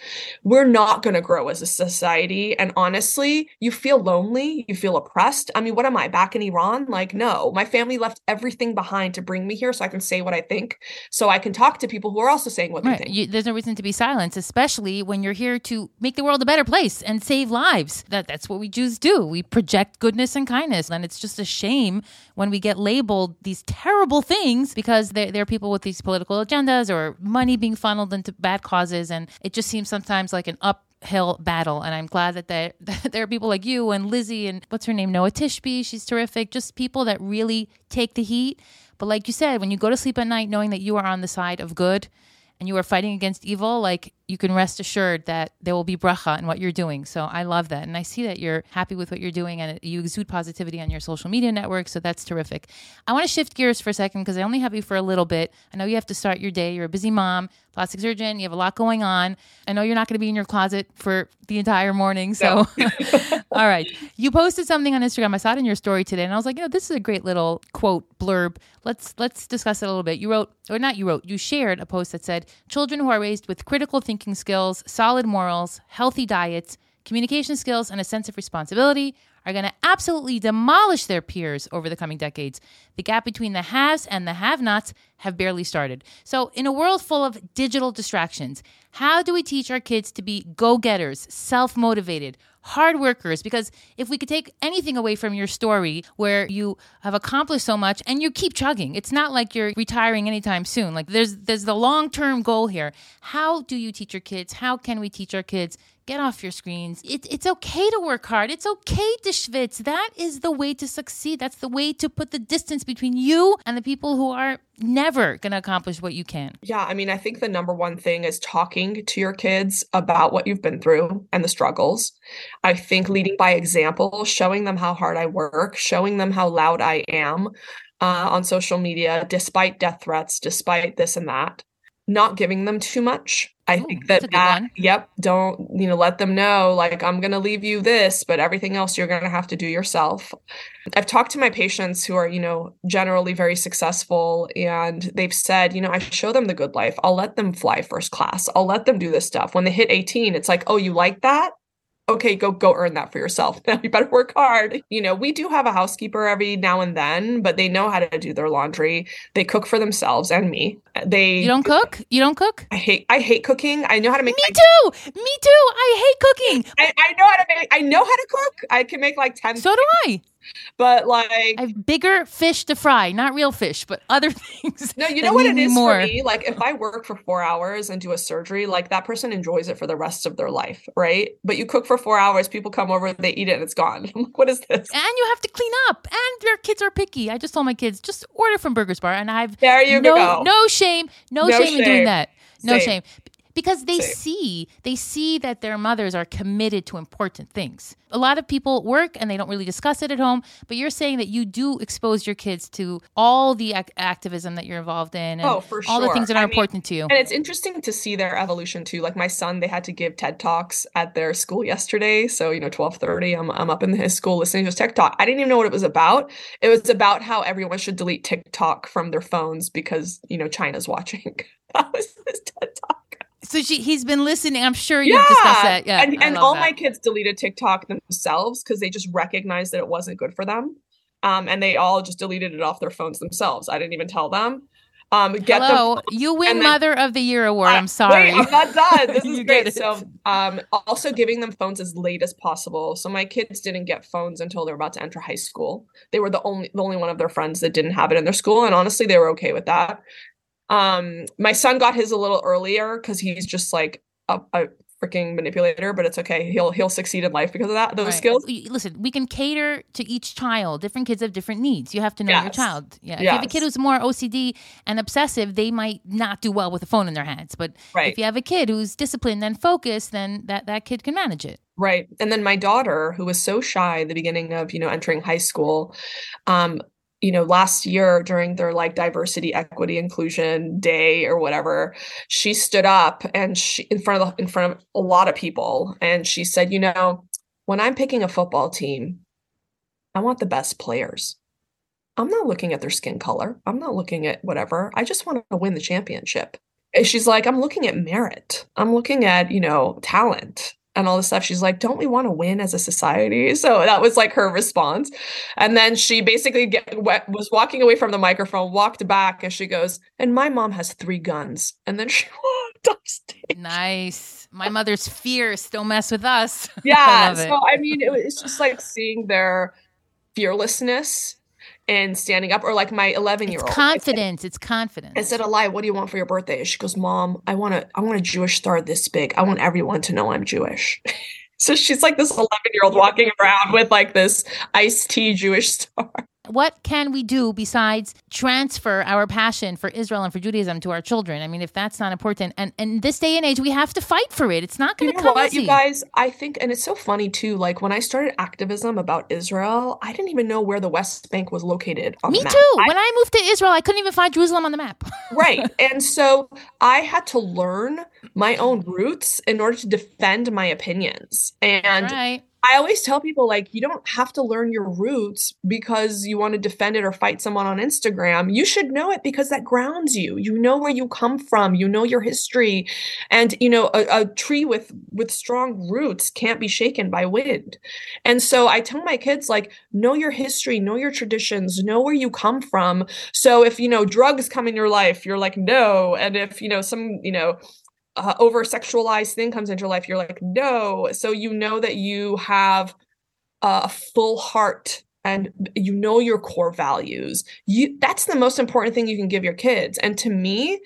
we're not going to grow as a society. And honestly, you feel lonely, you feel oppressed. I mean, what am I back in Iran? Like, no, my family left everything behind to bring me here so I can say what I think, so I can talk to people who are also saying what they think. You, there's no reason to be silenced, especially when you're here to make the world a better place and save lives. That that's what we Jews do. We project goodness and kindness, and it's just a shame when we get labeled these terrible things because there are people with these political agendas or money being funneled into bad causes, and it just seems sometimes like an uphill battle. And I'm glad that there that there are people like you and Lizzie and what's her name Noa Tishby. She's terrific. Just people that really take the heat. But like you said, when you go to sleep at night knowing that you are on the side of good and you are fighting against evil, like you can rest assured that there will be bracha in what you're doing. So I love that. And I see that you're happy with what you're doing and you exude positivity on your social media network. So that's terrific. I want to shift gears for a second because I only have you for a little bit. I know you have to start your day. You're a busy mom, plastic surgeon, you have a lot going on. I know you're not going to be in your closet for the entire morning. So, all right. You posted something on Instagram. I saw it in your story today and I was like, you know, this is a great little quote blurb. Let's let's discuss it a little bit. You wrote or not you wrote, you shared a post that said, "Children who are raised with critical thinking skills, solid morals, healthy diets, communication skills and a sense of responsibility are going to absolutely demolish their peers over the coming decades. The gap between the haves and the have-nots have barely started." So, in a world full of digital distractions, how do we teach our kids to be go-getters, self-motivated, hard workers because if we could take anything away from your story where you have accomplished so much and you keep chugging it's not like you're retiring anytime soon. Like there's there's the long-term goal here. How do you teach your kids? How can we teach our kids get off your screens. It, it's okay to work hard. It's okay to schwitz. That is the way to succeed. That's the way to put the distance between you and the people who are never going to accomplish what you can. Yeah, I mean, I think the number one thing is talking to your kids about what you've been through and the struggles. I think leading by example, showing them how hard I work, showing them how loud I am uh, on social media, despite death threats, despite this and that, not giving them too much. I Ooh, think that that, yep, don't, you know, let them know, like, I'm going to leave you this, but everything else you're going to have to do yourself. I've talked to my patients who are, you know, generally very successful and they've said, you know, I show them the good life. I'll let them fly first class. I'll let them do this stuff. When they hit 18, it's like, "Oh, you like that? Okay, go go earn that for yourself. Now you better work hard." You know, we do have a housekeeper every now and then, but they know how to do their laundry. They cook for themselves and me. They you don't cook you don't cook I hate I hate cooking. I know how to make me my- too me too i hate cooking I, I know how to make I know how to cook. I can make like 10 so do i but like I have bigger fish to fry, not real fish, but other things. No, you know what it is more. for me? Like if I work for four hours and do a surgery, like that person enjoys it for the rest of their life, right? But you cook for four hours, people come over, they eat it, and it's gone. I'm like, what is this? And you have to clean up. And your kids are picky. I just told my kids just order from Burgers Bar, and I've There you no go. no shame, no, No shame, in doing that. No Same. shame. Because they Same. see, they see that their mothers are committed to important things. A lot of people work and they don't really discuss it at home, but you're saying that you do expose your kids to all the ac- activism that you're involved in and Oh, for all the things that are I mean, important to you. And it's interesting to see their evolution too. Like my son, they had to give TED Talks at their school yesterday. So, you know, 1230, I'm, I'm up in his school listening to his TED Talk. I didn't even know what it was about. It was about how everyone should delete TikTok from their phones because, you know, China's watching. that was his TED Talk. So she, he's been listening. I'm sure you've discussed that. Yeah. and and all that. my kids deleted TikTok themselves because they just recognized that it wasn't good for them. um, and they all just deleted it off their phones themselves. I didn't even tell them. Um, get Hello, them, you win then- Mother of the Year award. I- I'm sorry. Wait, I'm not done. This is great. So, um, also giving them phones as late as possible. So my kids didn't get phones until they were about to enter high school. They were the only the only one of their friends that didn't have it in their school, and honestly, they were okay with that. Um, my son got his a little earlier because he's just like a, a freaking manipulator, but it's okay. He'll he'll succeed in life because of that those Right. skills. Listen, we can cater to each child. Different kids have different needs. You have to know your child. Yeah. If you have a kid who's more OCD and obsessive, they might not do well with a phone in their hands. But Right. if you have a kid who's disciplined and focused, then that, that kid can manage it. Right. And then my daughter, who was so shy at the beginning of, you know, entering high school, um, you know, last year during their like diversity, equity, inclusion day or whatever, she stood up and she in front of the, in front of a lot of people and she said, you know, when I'm picking a football team, I want the best players. I'm not looking at their skin color. I'm not looking at whatever. I just want to win the championship. And she's like, I'm looking at merit. I'm looking at, you know, talent and all this stuff. She's like, don't we want to win as a society? So that was like her response. And then she basically get, wa- was walking away from the microphone, walked back, and she goes, and my mom has three guns. And then she walked off stage. Nice. My mother's fierce. Don't mess with us. I Yeah. it. so I mean, it, was- it's just like seeing their fearlessness and standing up, or like my 11 year It's old. confidence. It's confidence. I said, Eli, what do you want for your birthday? She goes, Mom, I want to, I want a Jewish star this big. I want everyone to know I'm Jewish. so she's like this 11 year old walking around with like this iced tea Jewish star. What can we do besides transfer our passion for Israel and for Judaism to our children? I mean, if that's not important, and in this day and age, we have to fight for it. It's not going to You know come what, easy. you guys? I think, and it's so funny too. Like when I started activism about Israel, I didn't even know where the West Bank was located on Me the map. too. I- when I moved to Israel, I couldn't even find Jerusalem on the map. right. And so I had to learn my own roots in order to defend my opinions. And right. I always tell people like you don't have to learn your roots because you want to defend it or fight someone on Instagram. You should know it because that grounds you. You know where you come from, you know your history. And you know a, a tree with with strong roots can't be shaken by wind. And so I tell my kids like know your history, know your traditions, know where you come from. So if you know drugs come in your life, you're like no, and if you know some, you know, uh, over sexualized thing comes into your life, you're like, no. So you know that you have a full heart and you know your core values. You that's the most important thing you can give your kids. And to me,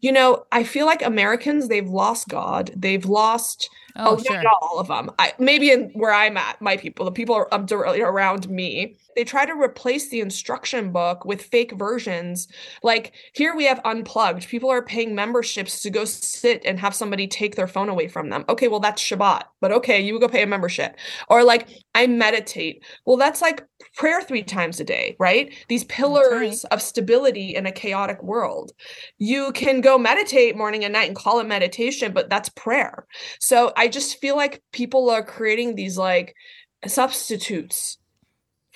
you know, I feel like Americans they've lost God. They've lost Oh, oh, not sure. all of them. I, maybe in where I'm at, my people, the people around me, they try to replace the instruction book with fake versions. Like here we have unplugged. People are paying memberships to go sit and have somebody take their phone away from them. Okay, well that's Shabbat, but okay, you go pay a membership. Or like I meditate. Well, that's like prayer three times a day, right? These pillars of stability in a chaotic world. You can go meditate morning and night and call it meditation, but that's prayer. So I just feel like people are creating these like substitutes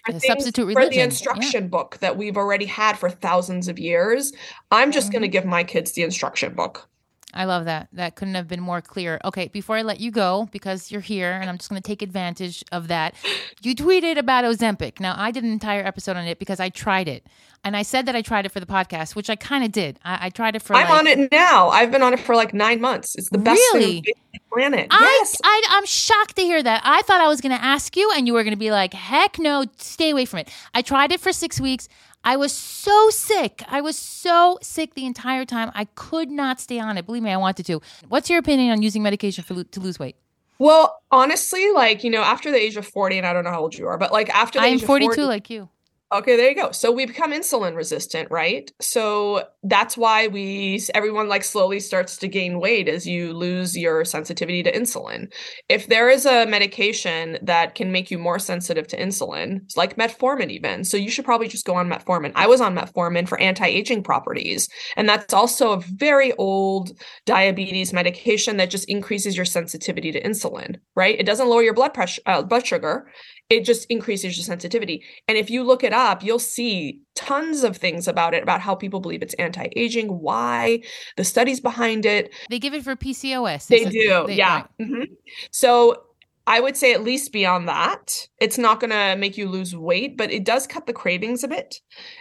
for, things- substitute for religion, the yeah. instruction book that we've already had for thousands of years. I'm just going to Mm-hmm. give my kids the instruction book. I love that. That couldn't have been more clear. Okay, before I let you go, because you're here and I'm just going to take advantage of that, you tweeted about Ozempic. Now, I did an entire episode on it because I tried it. And I said that I tried it for the podcast, which I kind of did. I, I tried it for I'm like, on it now. I've been on it for like nine months. It's the best Really? thing on the planet. I, yes. I, I'm shocked to hear that. I thought I was going to ask you, and you were going to be like, heck no, stay away from it. I tried it for six weeks. I was so sick. I was so sick the entire time. I could not stay on it. Believe me, I wanted to. What's your opinion on using medication for to lose weight? Well, honestly, like, you know, after the age of 40, and I don't know how old you are, but like after the I am age of 42 40, like you. Okay, there you go. So we become insulin resistant, right? So that's why we everyone like slowly starts to gain weight as you lose your sensitivity to insulin. If there is a medication that can make you more sensitive to insulin, like metformin even. So you should probably just go on metformin. I was on metformin for anti-aging properties, and that's also a very old diabetes medication that just increases your sensitivity to insulin, right? It doesn't lower your blood pressure uh, blood sugar it just increases your sensitivity. And if you look it up, you'll see tons of things about it, about how people believe it's anti aging, why, the studies behind it. They give it for PCOS. They do. they- yeah. right. Mhm. So I would say at least beyond that, it's not going to make you lose weight, but it does cut the cravings a bit.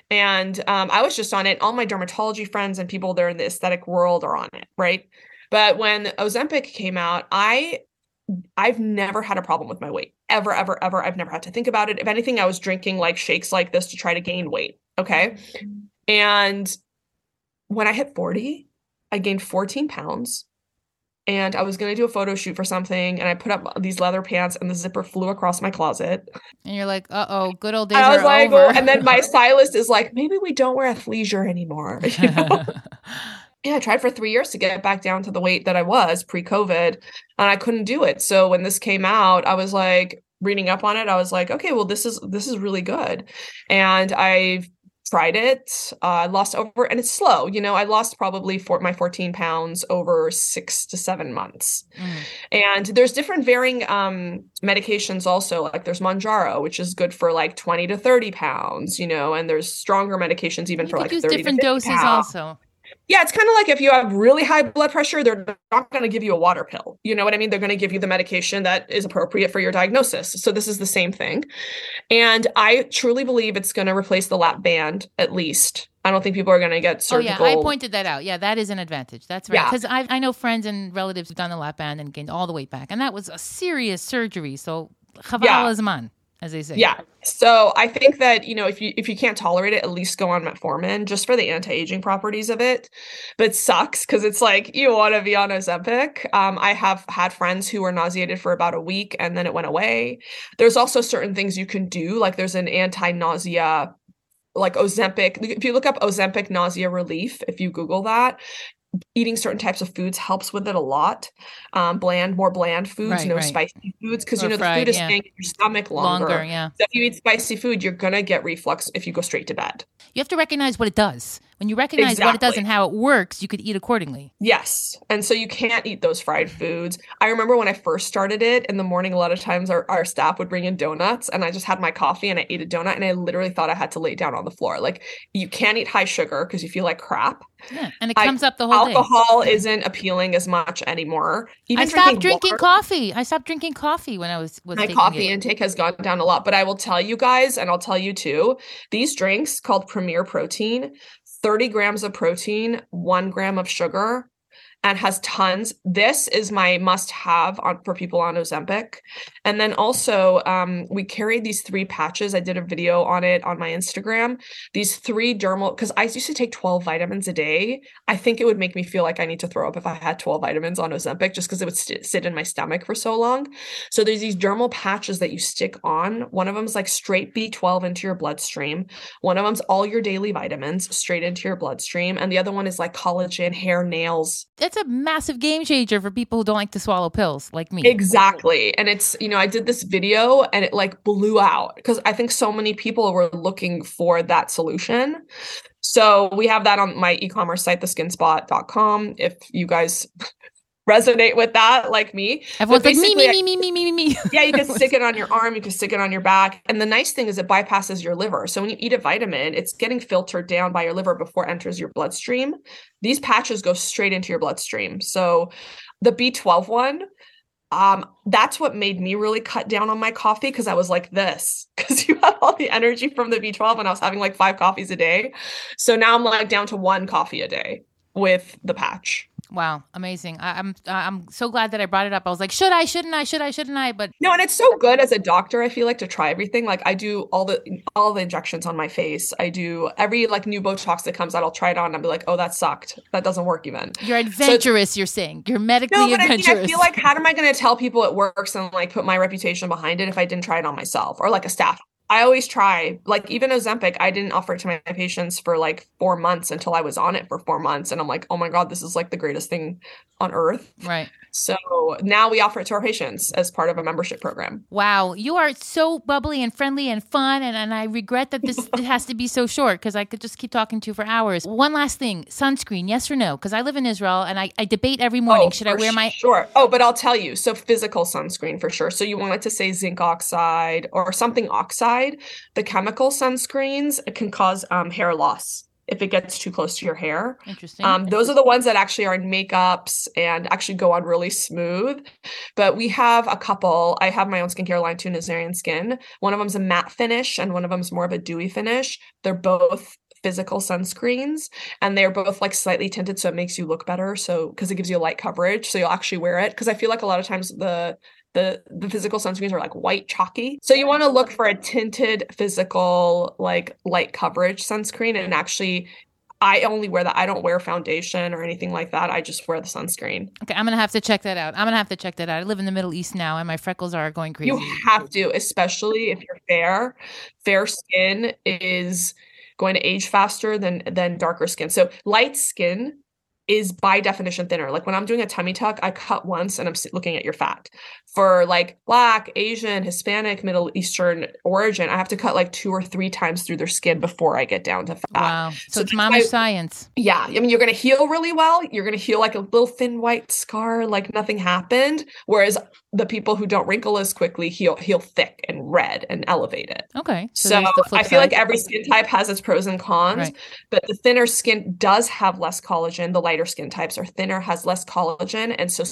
And um, I was just on it. All my dermatology friends and people that are in the aesthetic world are on it, right? But when Ozempic came out, I I've never had a problem with my weight ever, ever, ever. I've never had to think about it. If anything, I was drinking like shakes like this to try to gain weight. Okay. And when I hit 40, I gained 14 pounds and I was going to do a photo shoot for something, and I put up these leather pants, and the zipper flew across my closet. And you're like, "Uh oh, good old days I was are like, over." and then my stylist is like, "Maybe we don't wear athleisure anymore." You know? yeah, I tried for three years to get back down to the weight that I was pre-COVID, and I couldn't do it. So when this came out, I was like reading up on it. I was like, okay, well, this is this is really good, and I've tried it. I uh, lost over, and it's slow. You know, I lost probably for my 14 pounds over six to seven months. Mm. And there's different varying um, medications also. Like there's Mounjaro, which is good for like 20 to 30 pounds. You know, and there's stronger medications even you for like use 30 different doses pounds. also. Yeah, it's kind of like if you have really high blood pressure, they're not going to give you a water pill. You know what I mean? They're going to give you the medication that is appropriate for your diagnosis. So this is the same thing. And I truly believe it's going to replace the lap band at least. I don't think people are going to get surgical. Oh yeah, I pointed that out. Yeah, that is an advantage. That's right. Because yeah. I I know friends and relatives who've done the lap band and gained all the weight back, and that was a serious surgery. So chaval yeah. man as they say. Yeah. So I think that you know if you if you can't tolerate it, at least go on metformin just for the anti-aging properties of it. But it sucks because it's like you want to be on Ozempic. Um, I have had friends who were nauseated for about a week and then it went away. There's also certain things you can do, like there's an anti-nausea like Ozempic. If you look up Ozempic nausea relief, if you Google that, eating certain types of foods helps with it a lot. Um, bland, more bland foods, right, no right. spicy foods, because you know fried, the food is yeah. staying in your stomach longer. longer yeah. So if you eat spicy food, you're gonna get reflux if you go straight to bed. You have to recognize what it does. When you recognize exactly. what it does and how it works, you could eat accordingly. Yes. And so you can't eat those fried foods. I remember when I first started it in the morning, a lot of times our, our staff would bring in donuts and I just had my coffee and I ate a donut and I literally thought I had to lay down on the floor. Like you can't eat high sugar because you feel like crap. Yeah. And it comes I, up the whole day. alcohol day. isn't appealing as much anymore. Even I stopped drinking water, coffee. I stopped drinking coffee when I was, was my coffee it. intake has gone down a lot. But I will tell you guys, and I'll tell you too, these drinks called Premier Protein 30 grams of protein, one gram of sugar, and has tons. This is my must have on for people on Ozempic. And then also, um, we carried these three patches. I did a video on it on my Instagram. These three dermal, because I used to take 12 vitamins a day. I think it would make me feel like I need to throw up if I had 12 vitamins on Ozempic, just because it would st- sit in my stomach for so long. So there's these dermal patches that you stick on. One of them is like straight B12 into your bloodstream. One of them's all your daily vitamins straight into your bloodstream. And the other one is like collagen, hair, nails. A massive game changer for people who don't like to swallow pills like me. Exactly. And it's, you know, I did this video and it like blew out because I think so many people were looking for that solution. So we have that on my e-commerce site, theskinspot.com. If you guys resonate with that like me. Everyone's like me, me, me, me, me, me, me. yeah, you can stick it on your arm, you can stick it on your back. And the nice thing is it bypasses your liver. So when you eat a vitamin, it's getting filtered down by your liver before it enters your bloodstream. These patches go straight into your bloodstream. So the B12 one, um, that's what made me really cut down on my coffee because I was like this because you have all the energy from the B12 and I was having like five coffees a day. So now I'm like down to one coffee a day with the patch. Wow, amazing! I, am I'm, I'm so glad that I brought it up. I was like, should I? Shouldn't I? Should I? Shouldn't I? But no, and it's so good as a doctor. I feel like to try everything. Like I do all the all the injections on my face. I do every like new Botox that comes out. I'll try it on. and I'll be like, oh, that sucked. That doesn't work even. You're adventurous. So, you're saying you're medically no, but adventurous. I, mean, I feel like how am I going to tell people it works and like put my reputation behind it if I didn't try it on myself or like a staff I always try, like even Ozempic, I didn't offer it to my patients for like four months until I was on it for four months. And I'm like, oh my God, this is like the greatest thing on earth. Right. So now we offer it to our patients as part of a membership program. Wow. You are so bubbly and friendly and fun. And, and I regret that this has to be so short because I could just keep talking to you for hours. One last thing sunscreen, yes or no? Because I live in Israel and I, I debate every morning. Oh, Should I wear my. Sure. Oh, but I'll tell you. So physical sunscreen for sure. So you want it to say zinc oxide or something oxide. The chemical sunscreens can cause um, hair loss if it gets too close to your hair. Interesting. Um, those are the ones that actually are in makeups and actually go on really smooth. But we have a couple. I have my own skincare line too, Nazarian Skin. One of them's a matte finish, and one of them's more of a dewy finish. They're both physical sunscreens and they're both like slightly tinted so it makes you look better so because it gives you light coverage so you'll actually wear it because i feel like a lot of times the the the physical sunscreens are like white chalky so you want to look for a tinted physical like light coverage sunscreen and actually I only wear that. I don't wear foundation or anything like that. I just wear the sunscreen. Okay, I'm gonna have to check that out. I'm gonna have to check that out. I live in the Middle East now, and my freckles are going crazy. You have to, especially if you're fair. Fair skin is going to age faster than than darker skin. So light skin is by definition thinner. Like when I'm doing a tummy tuck, I cut once and I'm looking at your fat. For like black, Asian, Hispanic, Middle Eastern origin, I have to cut like two or three times through their skin before I get down to fat. Wow. So, so it's mama science. Yeah. I mean, you're going to heal really well. You're going to heal like a little thin white scar, like nothing happened. Whereas the people who don't wrinkle as quickly heal heal thick and red and elevated. Okay. So, so I feel side. like every skin type has its pros and cons, right. but the thinner skin does have less collagen. The lighter skin types are thinner, has less collagen, and so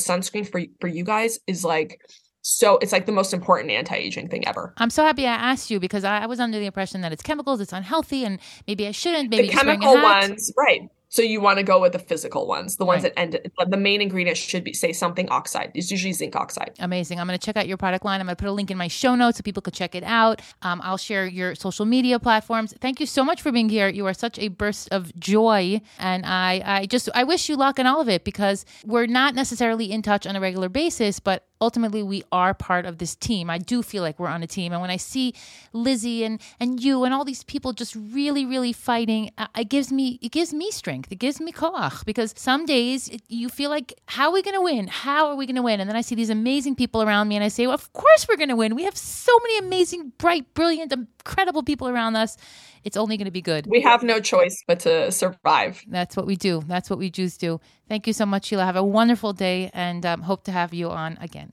sunscreen for for you guys is like so it's like the most important anti-aging thing ever. I'm so happy I asked you because I, I was under the impression that it's chemicals, it's unhealthy, and maybe I shouldn't. Maybe the chemical ones, right? So you want to go with the physical ones, the ones right. that end. The main ingredient should be say something oxide. It's usually zinc oxide. Amazing. I'm going to check out your product line. I'm going to put a link in my show notes so people could check it out. Um, I'll share your social media platforms. Thank you so much for being here. You are such a burst of joy, and I I just I wish you luck in all of it because we're not necessarily in touch on a regular basis, but ultimately we are part of this team. I do feel like we're on a team. And when I see Lizzie and, and you and all these people just really, really fighting, uh, it gives me it gives me strength. It gives me koach because some days it, you feel like, how are we going to win? How are we going to win? And then I see these amazing people around me and I say, well, of course we're going to win. We have so many amazing, bright, brilliant, incredible people around us. It's only going to be good. We have no choice but to survive. That's what we do. That's what we Jews do. Thank you so much, Sheila. Have a wonderful day and um, hope to have you on again.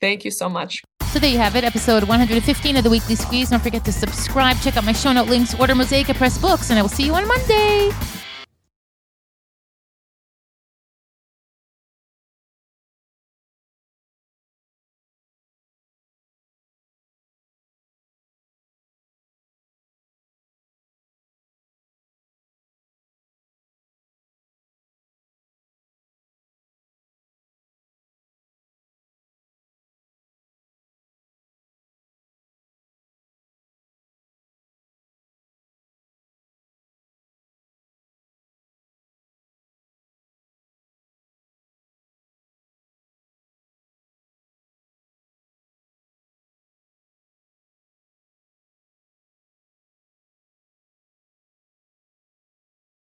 Thank you so much. So there you have it, episode 115 of the Weekly Squeeze. Don't forget to subscribe, check out my show note links, order Mosaica Press Books, and I will see you on Monday.